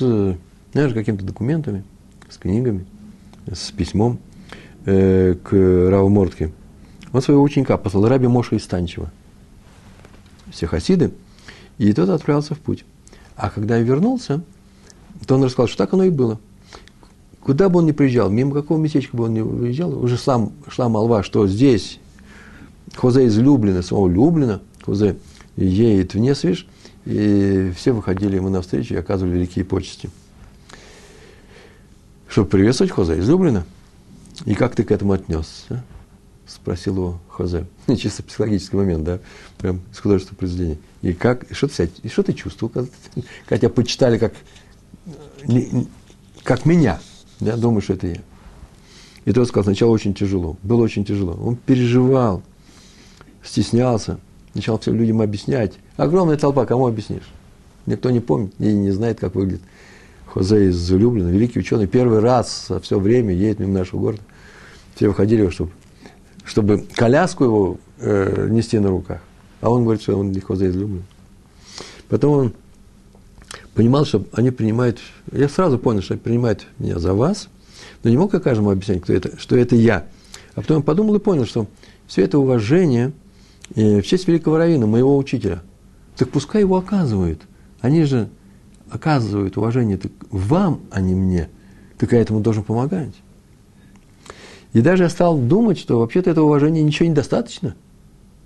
знаешь, какими-то документами, с книгами, с письмом э, к Раву Мортке. Он своего ученика послал, Раби Моша из Станчева. Все хасиды. И тот отправился в путь. А когда я вернулся, то он рассказал, что так оно и было. Куда бы он ни приезжал, мимо какого местечка бы он ни выезжал, уже сам шла молва, что здесь Хозе из Люблина, самого Люблина, Хозе едет в Несвиш, и все выходили ему навстречу и оказывали великие почести. Чтобы приветствовать Хозе из Люблина. И как ты к этому отнесся? Спросил его Хозе. Чисто психологический момент, да? Прям из художественного произведения. И как, и что ты, и что ты чувствовал, когда, тебя почитали как, как меня? Я думаю, что это я. И тот сказал, сначала очень тяжело. Было очень тяжело. Он переживал, стеснялся. Начал всем людям объяснять. Огромная толпа, кому объяснишь? Никто не помнит и не знает, как выглядит Хозе из Залюблина, великий ученый. Первый раз за все время едет мимо нашего города. Все выходили, чтобы, чтобы коляску его э, нести на руках. А он говорит, что он не Хозе из Люблина. Потом он понимал, что они принимают, я сразу понял, что принимают меня за вас, но не мог я каждому объяснять, кто это, что это я. А потом подумал и понял, что все это уважение в честь великого равина, моего учителя, так пускай его оказывают. Они же оказывают уважение так вам, а не мне. Так я этому должен помогать. И даже я стал думать, что вообще-то этого уважения ничего недостаточно.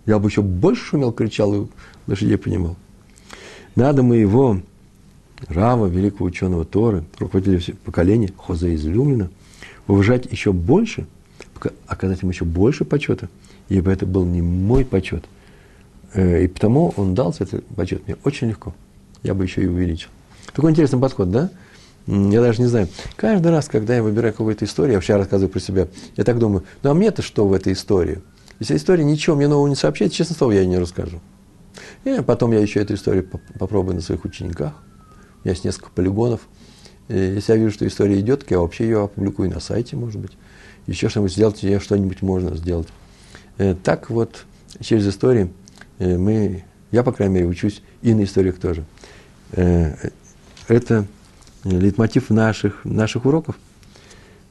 Я бы еще больше шумел, кричал и лошадей понимал. Надо мы его Рава, великого ученого Торы, руководителя поколения, Хозе из Люмина, уважать еще больше, оказать ему еще больше почета, ибо это был не мой почет. Э, и потому он дался этот почет мне очень легко. Я бы еще и увеличил. Такой интересный подход, да? Я даже не знаю. Каждый раз, когда я выбираю какую-то историю, я вообще рассказываю про себя, я так думаю, ну а мне-то что в этой истории? Если история ничего мне нового не сообщает, честно слово, я ее не расскажу. И потом я еще эту историю попробую на своих учениках. У меня есть несколько полигонов. И если я вижу, что история идет, я вообще ее опубликую на сайте, может быть. Еще что-нибудь сделать, я что-нибудь можно сделать. Э, так вот, через истории э, мы, я, по крайней мере, учусь и на историях тоже. Э, это лейтмотив наших, наших уроков,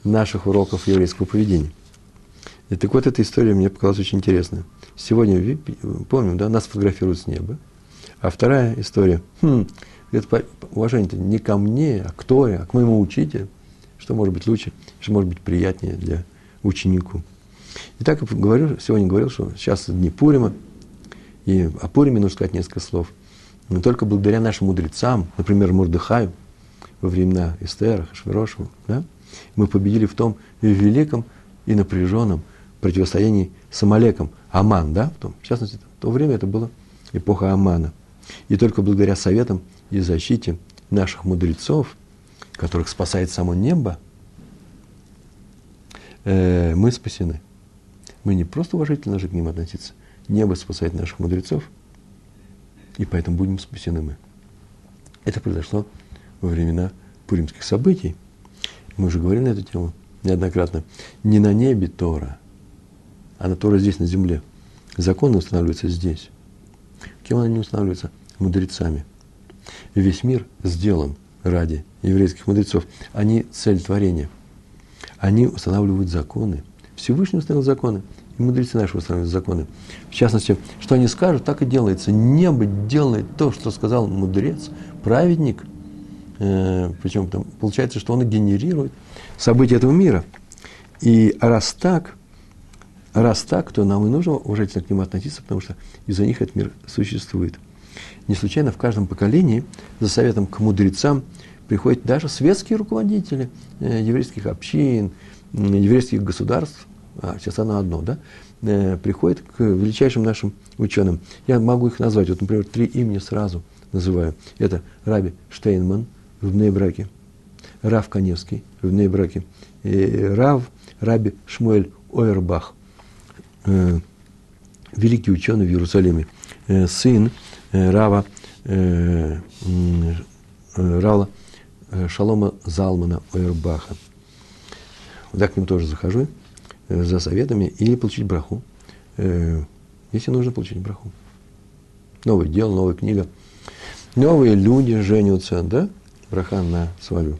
наших уроков еврейского поведения. И так вот, эта история мне показалась очень интересная. Сегодня, помним, да, нас фотографируют с неба. А вторая история, хм, это уважение-то не ко мне, а к Торе, а к моему учителю. Что может быть лучше, что может быть приятнее для ученику. И так я говорю, сегодня говорил, что сейчас дни Пурима, и о Пуриме нужно сказать несколько слов. Но только благодаря нашим мудрецам, например, Мурдыхаю, во времена Эстера, Хашвирошева, да, мы победили в том великом и напряженном противостоянии с Амалеком. Аман, да, в, том, в частности, в то время это была эпоха Амана. И только благодаря советам и защите наших мудрецов, которых спасает само небо, э, мы спасены. Мы не просто уважительно же к ним относиться. Небо спасает наших мудрецов, и поэтому будем спасены мы. Это произошло во времена пуримских событий. Мы уже говорили на эту тему неоднократно. Не на небе Тора, а на Тора здесь, на земле. Законы устанавливаются здесь. Кем они устанавливаются? Мудрецами. Весь мир сделан ради еврейских мудрецов. Они цель творения. Они устанавливают законы. Всевышний установил законы. Мудрецы наши устанавливают законы. В частности, что они скажут, так и делается. Небо делает то, что сказал мудрец, праведник. Э, причем там, получается, что он и генерирует события этого мира. И раз так, раз так, то нам и нужно уважительно к ним относиться, потому что из-за них этот мир существует. Не случайно в каждом поколении за советом к мудрецам приходят даже светские руководители э, еврейских общин, еврейских государств, а сейчас оно одно, да, э, приходят к величайшим нашим ученым. Я могу их назвать, вот, например, три имени сразу называю. Это Раби Штейнман в Бнейбраке, Рав Каневский в Бнейбраке, и Рав Раби Шмуэль Ойербах, э, великий ученый в Иерусалиме, сын Рава, Рала Шалома Залмана Ойербаха. Я к ним тоже захожу э, за советами или получить браху, э, если нужно получить браху. Новое дело, новая книга. Новые люди женятся, да? Браха на свою.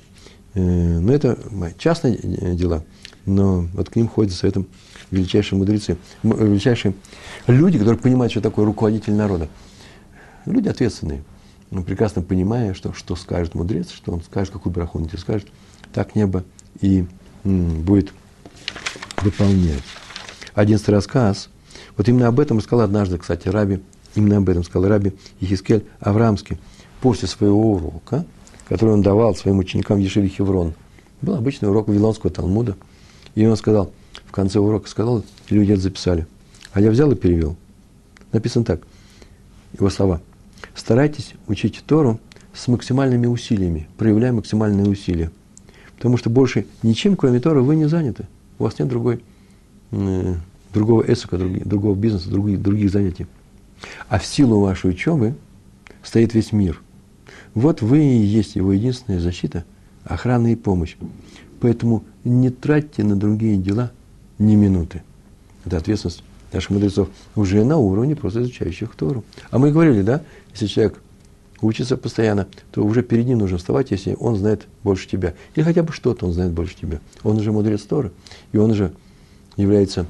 Э, но это частные дела, но вот к ним ходят за советом величайшие мудрецы, величайшие люди, которые понимают, что такое руководитель народа. Люди ответственные, прекрасно понимая, что, что скажет мудрец, что он скажет, какую браху он тебе скажет, так небо и будет выполнять. Одиннадцатый рассказ. Вот именно об этом сказал однажды, кстати, Раби, именно об этом сказал Раби Ехискель Аврамский после своего урока, который он давал своим ученикам в Ешиве Хеврон. Был обычный урок Вавилонского Талмуда. И он сказал, в конце урока сказал, люди это записали. А я взял и перевел. Написано так, его слова. Старайтесь учить Тору с максимальными усилиями, проявляя максимальные усилия. Потому что больше ничем, кроме Тора, вы не заняты. У вас нет другой, э, другого эсука, других, другого бизнеса, других, других занятий. А в силу вашей учебы стоит весь мир. Вот вы и есть его единственная защита, охрана и помощь. Поэтому не тратьте на другие дела ни минуты. Это ответственность наших мудрецов уже на уровне просто изучающих Тору. А мы говорили, да, если человек учится постоянно, то уже перед ним нужно вставать, если он знает больше тебя. Или хотя бы что-то он знает больше тебя. Он уже мудрец Торы, и он уже является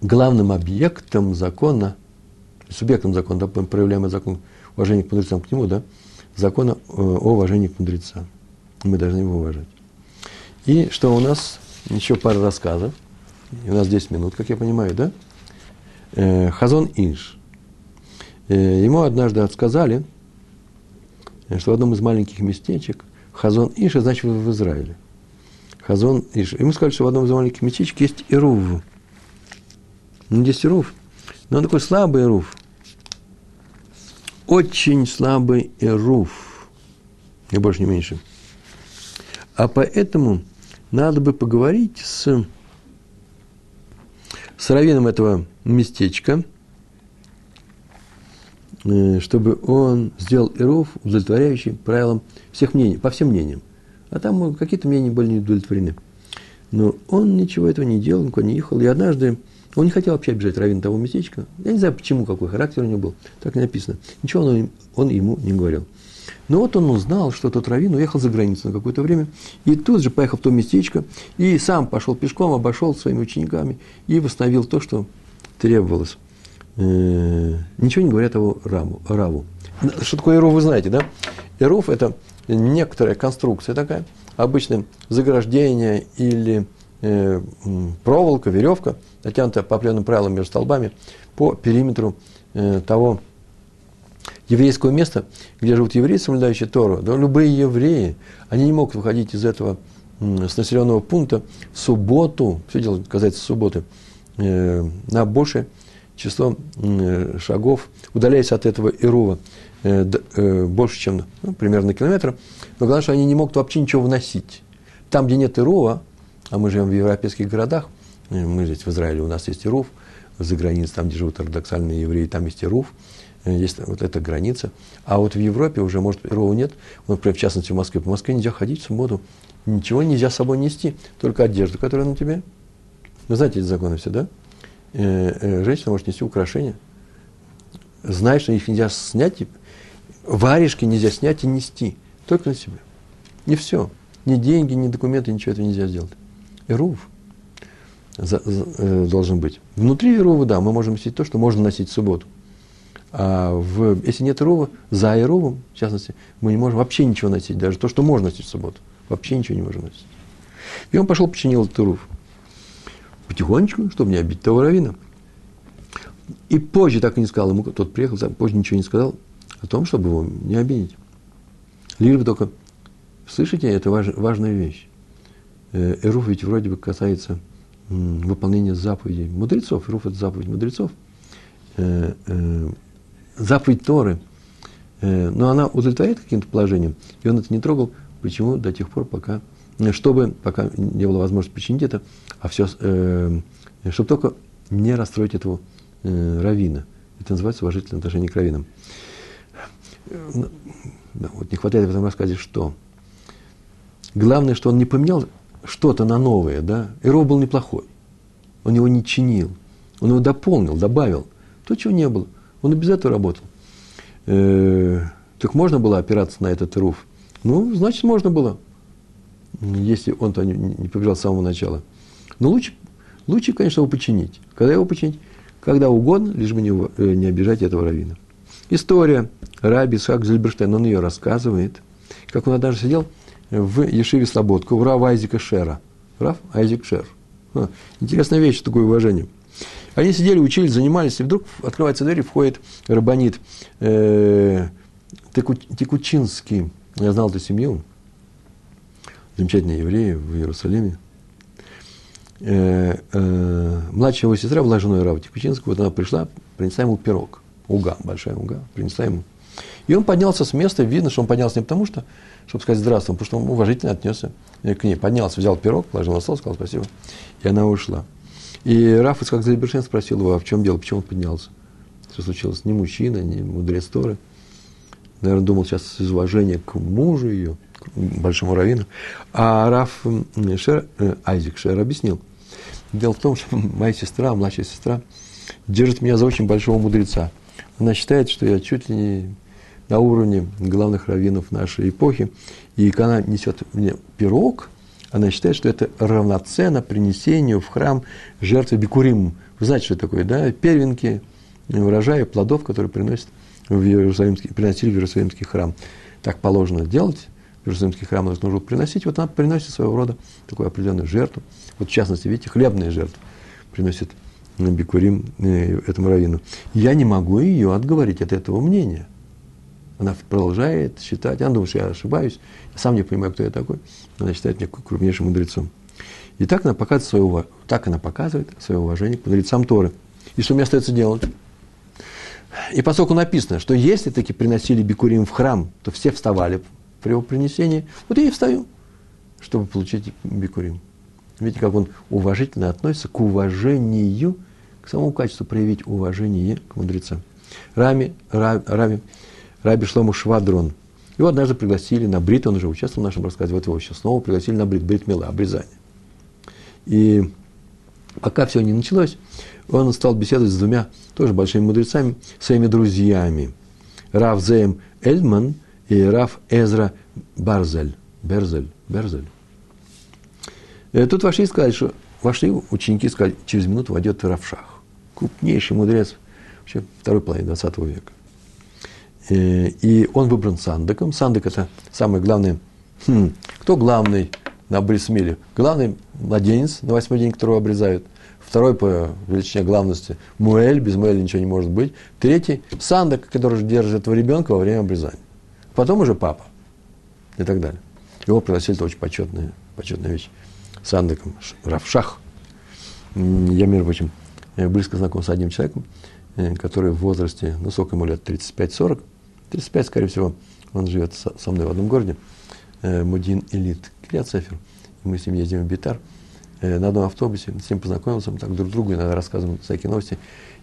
главным объектом закона, субъектом закона, да, проявляемый закон уважения к мудрецам к нему, да, закона э, о уважении к мудрецам. Мы должны его уважать. И что у нас? Еще пара рассказов. У нас 10 минут, как я понимаю, да? Э, Хазон Инш. Э, ему однажды отсказали что в одном из маленьких местечек Хазон Иша, значит, в Израиле. Хазон Иша. Ему сказали, что в одном из маленьких местечек есть Ирув. Ну, есть Ирув. Но он такой слабый Ирув. Очень слабый Ирув. Не больше, не меньше. А поэтому надо бы поговорить с, с раввином этого местечка, чтобы он сделал Иров, удовлетворяющий правилам всех мнений, по всем мнениям. А там какие-то мнения были не удовлетворены. Но он ничего этого не делал, никуда не ехал. И однажды он не хотел вообще обижать раввина того местечка. Я не знаю, почему, какой характер у него был. Так не написано. Ничего он, он ему не говорил. Но вот он узнал, что тот раввин уехал за границу на какое-то время, и тут же поехал в то местечко, и сам пошел пешком, обошел своими учениками и восстановил то, что требовалось. Э, ничего не говорят о раму, раву. Что такое Эров, вы знаете, да? Эров – это некоторая конструкция такая, обычно заграждение или э, проволока, веревка, натянутая по определенным правилам между столбами по периметру э, того еврейского места, где живут евреи, соблюдающие Тору, да, любые евреи, они не могут выходить из этого с населенного пункта в субботу, все дело касается субботы, э, на большее число э, шагов, удаляясь от этого Ирува э, э, больше, чем ну, примерно километр, но главное, что они не могут вообще ничего вносить. Там, где нет Ирува, а мы живем в европейских городах, мы здесь в Израиле, у нас есть Ирув, за границей, там, где живут ортодоксальные евреи, там есть Ирув, есть вот эта граница. А вот в Европе уже, может, первого нет, например, в частности в Москве. По Москве нельзя ходить в субботу, ничего нельзя с собой нести, только одежду, которая на тебе. Вы знаете эти законы все, да? Э, э, женщина может нести украшения. Знаешь, что их нельзя снять, варежки нельзя снять и нести, только на себе. Не все. Ни деньги, ни документы, ничего этого нельзя сделать. Ирув за, за, э, должен быть. Внутри Ирува, да, мы можем носить то, что можно носить в субботу. А в, если нет рова, за Ировом, в частности, мы не можем вообще ничего носить, даже то, что можно носить в субботу. Вообще ничего не можем носить. И он пошел, починил этот рув. Потихонечку, чтобы не обидеть того равина. И позже так и не сказал ему, тот приехал, позже ничего не сказал о том, чтобы его не обидеть. Лишь бы только, слышите, это важ, важная вещь. Э, Эруф ведь вроде бы касается выполнения заповедей мудрецов. Эруф – это заповедь мудрецов. Э, э, заповедь Торы, но она удовлетворяет каким-то положением, и он это не трогал. Почему? До тех пор, пока, чтобы, пока не было возможности починить это, а все, э, чтобы только не расстроить этого э, равина. Это называется уважительное отношение к равинам. Да, вот не хватает в этом рассказе что? Главное, что он не поменял что-то на новое, да? Иров был неплохой. Он его не чинил. Он его дополнил, добавил. То, чего не было. Он и без этого работал. Э, так можно было опираться на этот руф? Ну, значит, можно было, если он-то не, не побежал с самого начала. Но лучше, лучше, конечно, его починить. Когда его починить? Когда угодно, лишь бы не, э, не обижать этого равина. История Раби Исхак Зельберштейн, он ее рассказывает, как он однажды сидел в Ешиве Слободку, у Рава Айзека Шера. Рав Айзек Шер. А, интересная вещь, такое уважение. Они сидели, учились, занимались, и вдруг открывается дверь, и входит Рабанит э, Текучинский. Я знал эту семью, замечательные евреи в Иерусалиме. Э, э, младшая его сестра была женой Рава Текучинского, вот она пришла, принесла ему пирог, уга, большая уга, принесла ему. И он поднялся с места, видно, что он поднялся не потому, что, чтобы сказать здравствуй, потому что он уважительно отнесся к ней. Поднялся, взял пирог, положил на стол, сказал спасибо, и она ушла. И Раф Ицхак Зайбершен спросил его, а в чем дело, почему он поднялся? Что случилось? Не мужчина, не мудрец Торы. Наверное, думал сейчас из уважения к мужу ее, большому раввину. А Раф Шер, э, Айзек Шер объяснил. Дело в том, что моя сестра, младшая сестра, держит меня за очень большого мудреца. Она считает, что я чуть ли не на уровне главных раввинов нашей эпохи. И когда она несет мне пирог – она считает, что это равноценно принесению в храм жертвы бикурим. Вы знаете, что такое, да? Первенки урожая плодов, которые приносят в Иерусалимский, приносили в Иерусалимский храм. Так положено делать. Иерусалимский храм нужно приносить. Вот она приносит своего рода такую определенную жертву. Вот в частности, видите, хлебные жертвы приносит бикурим э, этому раввину. Я не могу ее отговорить от этого мнения. Она продолжает считать, она думает, что я ошибаюсь, я сам не понимаю, кто я такой. Она считает меня крупнейшим мудрецом. И так она показывает свое, так она показывает свое уважение к мудрецам Торы. И что мне остается делать? И поскольку написано, что если таки приносили бикурим в храм, то все вставали при его принесении, вот я и встаю, чтобы получить бикурим. Видите, как он уважительно относится к уважению, к самому качеству проявить уважение к мудрецам. Рами, Раби, Раби, Раби Шлому Швадрон. Его однажды пригласили на брит, он уже участвовал в нашем рассказе, вот его сейчас снова пригласили на брит, брит мила, обрезание. И пока все не началось, он стал беседовать с двумя тоже большими мудрецами, своими друзьями. Рав Зеем Эльман и Рав Эзра Барзель. Берзель. Берзель. И тут вошли и сказали, что вошли ученики и сказали, через минуту войдет Равшах. Крупнейший мудрец вообще второй половины 20 века. И, и он выбран Сандаком. Сандак – это самый главный, хм, кто главный на Брисмиле? Главный младенец на восьмой день, которого обрезают – Второй по величине главности – Муэль, без Муэля ничего не может быть. Третий – Сандак, который держит этого ребенка во время обрезания. Потом уже папа и так далее. Его пригласили, это очень почетная, почетная вещь. Сандаком, Равшах. Я, между прочим, близко знаком с одним человеком, э, который в возрасте, ну, сколько ему лет, 35-40, 35, скорее всего, он живет со мной в одном городе, э, Мудин Элит, Сефер. Мы с ним ездим в Битар – Э, на одном автобусе, с ним познакомился, мы так друг другу иногда рассказываем всякие новости,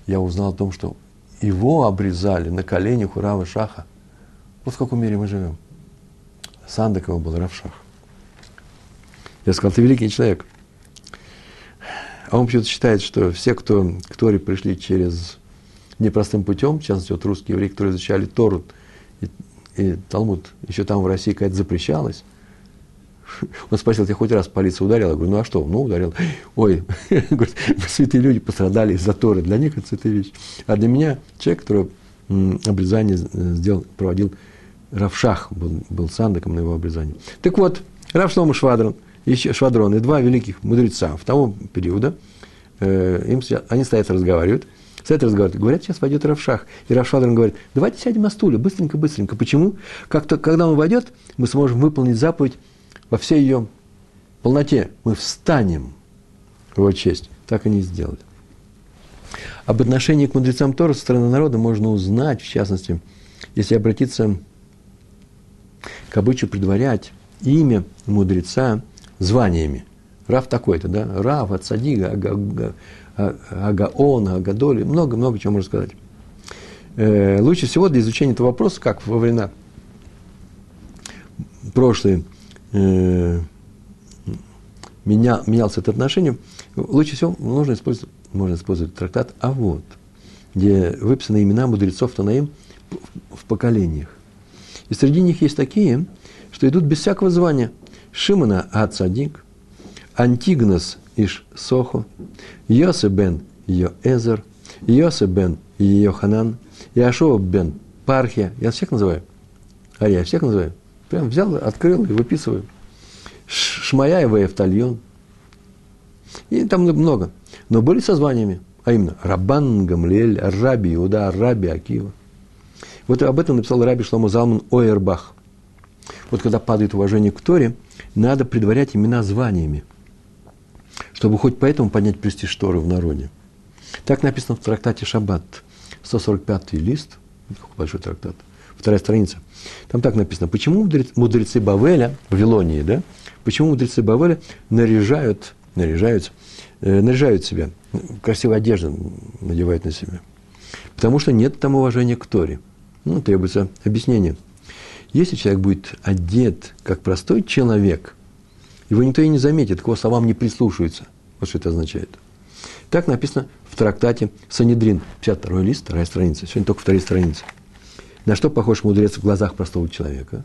я узнал о том, что его обрезали на коленях у Рава Шаха. Вот в каком мире мы живем. Сандакова был Рав Шах. Я сказал, ты великий человек. А он почему-то считает, что все, кто к Торе пришли через непростым путем, в частности, вот русские евреи, которые изучали Тору и, и Талмуд, еще там в России какая-то запрещалась, он спросил, тебя хоть раз полиция ударила? Я говорю, ну а что? Ну, ударил. Ой, говорит, святые люди пострадали из-за Торы. Для них это святая вещь. А для меня человек, который обрезание сделал, проводил, Равшах был, был сандаком на его обрезании. Так вот, Рав Шлома Швадрон, еще Швадрон и два великих мудреца в того периода, э, им, они стоят разговаривают, стоят разговаривают, говорят, сейчас войдет Равшах. И Рав Швадрон говорит, давайте сядем на стуле, быстренько, быстренько. Почему? Как-то, когда он войдет, мы сможем выполнить заповедь во всей ее полноте мы встанем в его честь. Так они и сделали. Об отношении к мудрецам Тора со стороны народа можно узнать, в частности, если обратиться к обычаю предварять имя мудреца званиями. Рав такой-то, да? Рав, Ацадига, Агаон, Агадоли, много-много чего можно сказать. Э, лучше всего для изучения этого вопроса, как во времена прошлые, э, меня, менялся это отношение, лучше всего нужно использовать, можно использовать трактат «А вот», где выписаны имена мудрецов Танаим в поколениях. И среди них есть такие, что идут без всякого звания. Шимона Ацадик, Антигнос Иш Сохо, Йосе бен Йоэзер, Йосе бен Йоханан, Яшова бен Пархия. Я всех называю. А я всех называю. Прям взял, открыл и выписываю. Шмая и Эфтальон. И там много. Но были со званиями. А именно Рабан Гамлель, Раби Иуда, Раби Акива. Вот об этом написал Раби Шломо Залман Ойербах. Вот когда падает уважение к Торе, надо предварять имена званиями, чтобы хоть поэтому поднять престиж Торы в народе. Так написано в трактате Шаббат, 145 лист, большой трактат, вторая страница – там так написано, почему мудрецы Бавеля, Вавилонии, да, почему мудрецы Бавеля наряжают, наряжаются, э, наряжают себя, красивую одежду надевают на себя. Потому что нет там уважения к Торе. Ну, требуется объяснение. Если человек будет одет как простой человек, его никто и не заметит, к его словам не прислушивается. Вот что это означает. Так написано в трактате Санедрин, 52 лист, вторая страница. Сегодня только вторая страница. На что похож мудрец в глазах простого человека?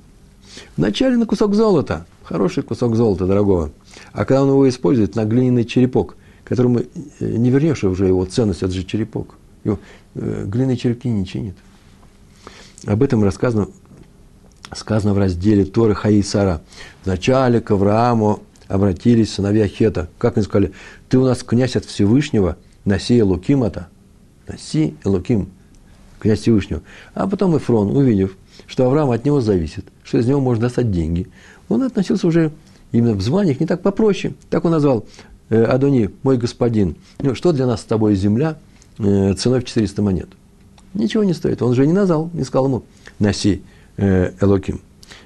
Вначале на кусок золота, хороший кусок золота, дорогого. А когда он его использует, на глиняный черепок, которому э, не вернешь уже его ценность, это же черепок. Его, э, глиняные черепки не чинит. Об этом рассказано, сказано в разделе Торы Хаи Сара. Вначале к Аврааму обратились сыновья Хета. Как они сказали, ты у нас князь от Всевышнего, носи Элуким это. Носи Элуким князь Всевышнего. А потом Эфрон, увидев, что Авраам от него зависит, что из него можно достать деньги, он относился уже именно в званиях не так попроще. Так он назвал э, Адони, мой господин. Ну, что для нас с тобой земля э, ценой в 400 монет? Ничего не стоит. Он же не назвал, не сказал ему, носи э, Элоким.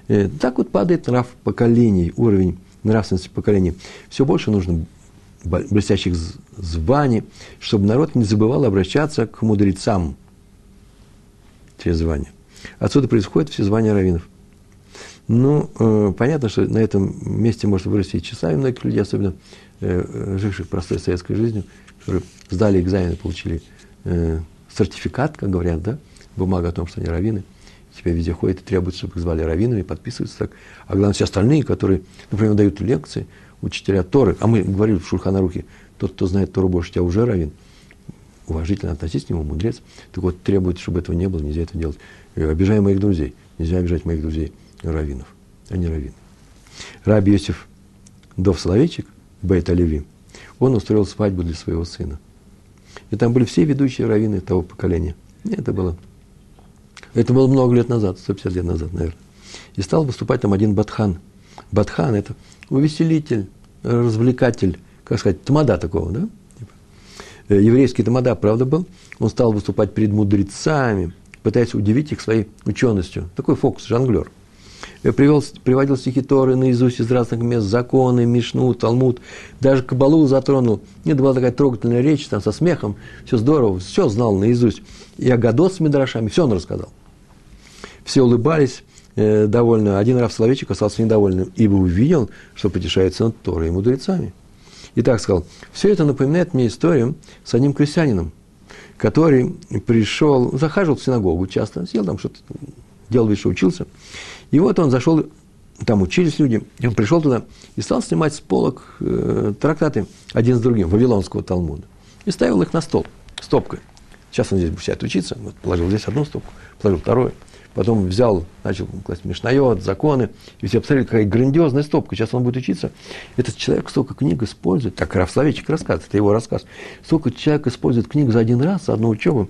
Э, так вот падает нрав поколений, уровень нравственности поколений. Все больше нужно блестящих званий, чтобы народ не забывал обращаться к мудрецам через звания. Отсюда происходят все звания раввинов. Ну, э, понятно, что на этом месте может вырасти часа, и многих людей, особенно живших простой советской жизнью, которые сдали экзамены, получили сертификат, как говорят, да, бумага о том, что они раввины, теперь везде ходят и требуют, чтобы их звали раввинами, подписываются так. А главное, все остальные, которые, например, дают лекции, учителя Торы, а мы говорили в Шульханарухе, тот, кто знает Тору больше тебя, уже раввин, уважительно относись к нему, мудрец. Так вот, требует, чтобы этого не было, нельзя это делать. И обижаем моих друзей. Нельзя обижать моих друзей, раввинов, не раввины. Раби Йосиф Дов Соловейчик, Бейт Оливи, он устроил свадьбу для своего сына. И там были все ведущие раввины того поколения. Это было, это было много лет назад, 150 лет назад, наверное. И стал выступать там один Батхан. Батхан – это увеселитель, развлекатель, как сказать, тамада такого, да? Э, еврейский тамада, правда, был. Он стал выступать перед мудрецами, пытаясь удивить их своей ученостью. Такой фокус, жонглер. Я привел, приводил стихи Торы наизусть из разных мест, законы, Мишну, Талмуд, даже Кабалу затронул. Нет, была такая трогательная речь, там со смехом, все здорово, все знал наизусть. И Агадот с Мидрашами, все он рассказал. Все улыбались, э, довольно. Один раз Соловейчик остался недовольным, ибо увидел, что потешается над Торой и мудрецами. И так сказал, все это напоминает мне историю с одним крестьянином, который пришел, захаживал в синагогу часто, сидел там что-то, делал вид, что учился. И вот он зашел, там учились люди, и он пришел туда и стал снимать с полок э, трактаты один с другим, Вавилонского Талмуда. И ставил их на стол, стопкой. Сейчас он здесь будет учиться, вот положил здесь одну стопку, положил вторую – потом взял, начал класть Мишнайот, законы, и все посмотрели, какая грандиозная стопка, сейчас он будет учиться. Этот человек столько книг использует, так Равславичек рассказывает, это его рассказ, столько человек использует книг за один раз, за одну учебу,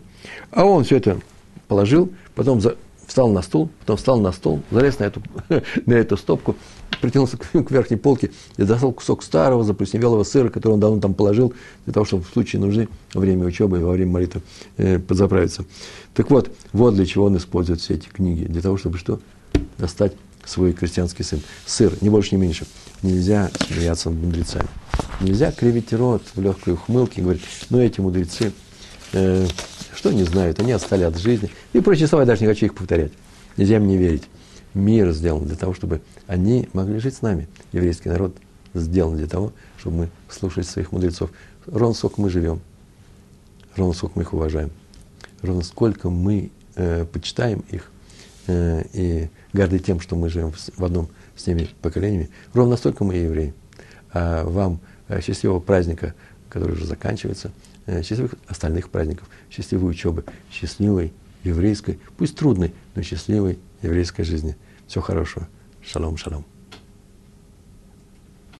а он все это положил, потом за, встал на стул, потом встал на стол, залез на эту, на эту стопку, притянулся к, к верхней полке и достал кусок старого заплесневелого сыра, который он давно там положил, для того, чтобы в случае нужды во время учебы и во время молитвы э, подзаправиться. Так вот, вот для чего он использует все эти книги. Для того, чтобы что? Достать свой крестьянский сын. Сыр, не больше, не меньше. Нельзя смеяться над мудрецами. Нельзя кривить рот в легкой ухмылке и говорить, ну эти мудрецы, э, что не знают, они отстали от жизни. И прочие слова, я даже не хочу их повторять. Нельзя мне верить. Мир сделан для того, чтобы они могли жить с нами. Еврейский народ сделан для того, чтобы мы слушали своих мудрецов. Ровно сколько мы живем, ровно сколько мы их уважаем, ровно сколько мы э, почитаем их э, и горды тем, что мы живем в одном с ними поколениями, ровно настолько мы евреи. А вам э, счастливого праздника, который уже заканчивается, э, счастливых остальных праздников, счастливой учебы, счастливой еврейской, пусть трудной, но счастливой еврейской жизни. Всего хорошего. Шалом, шалом.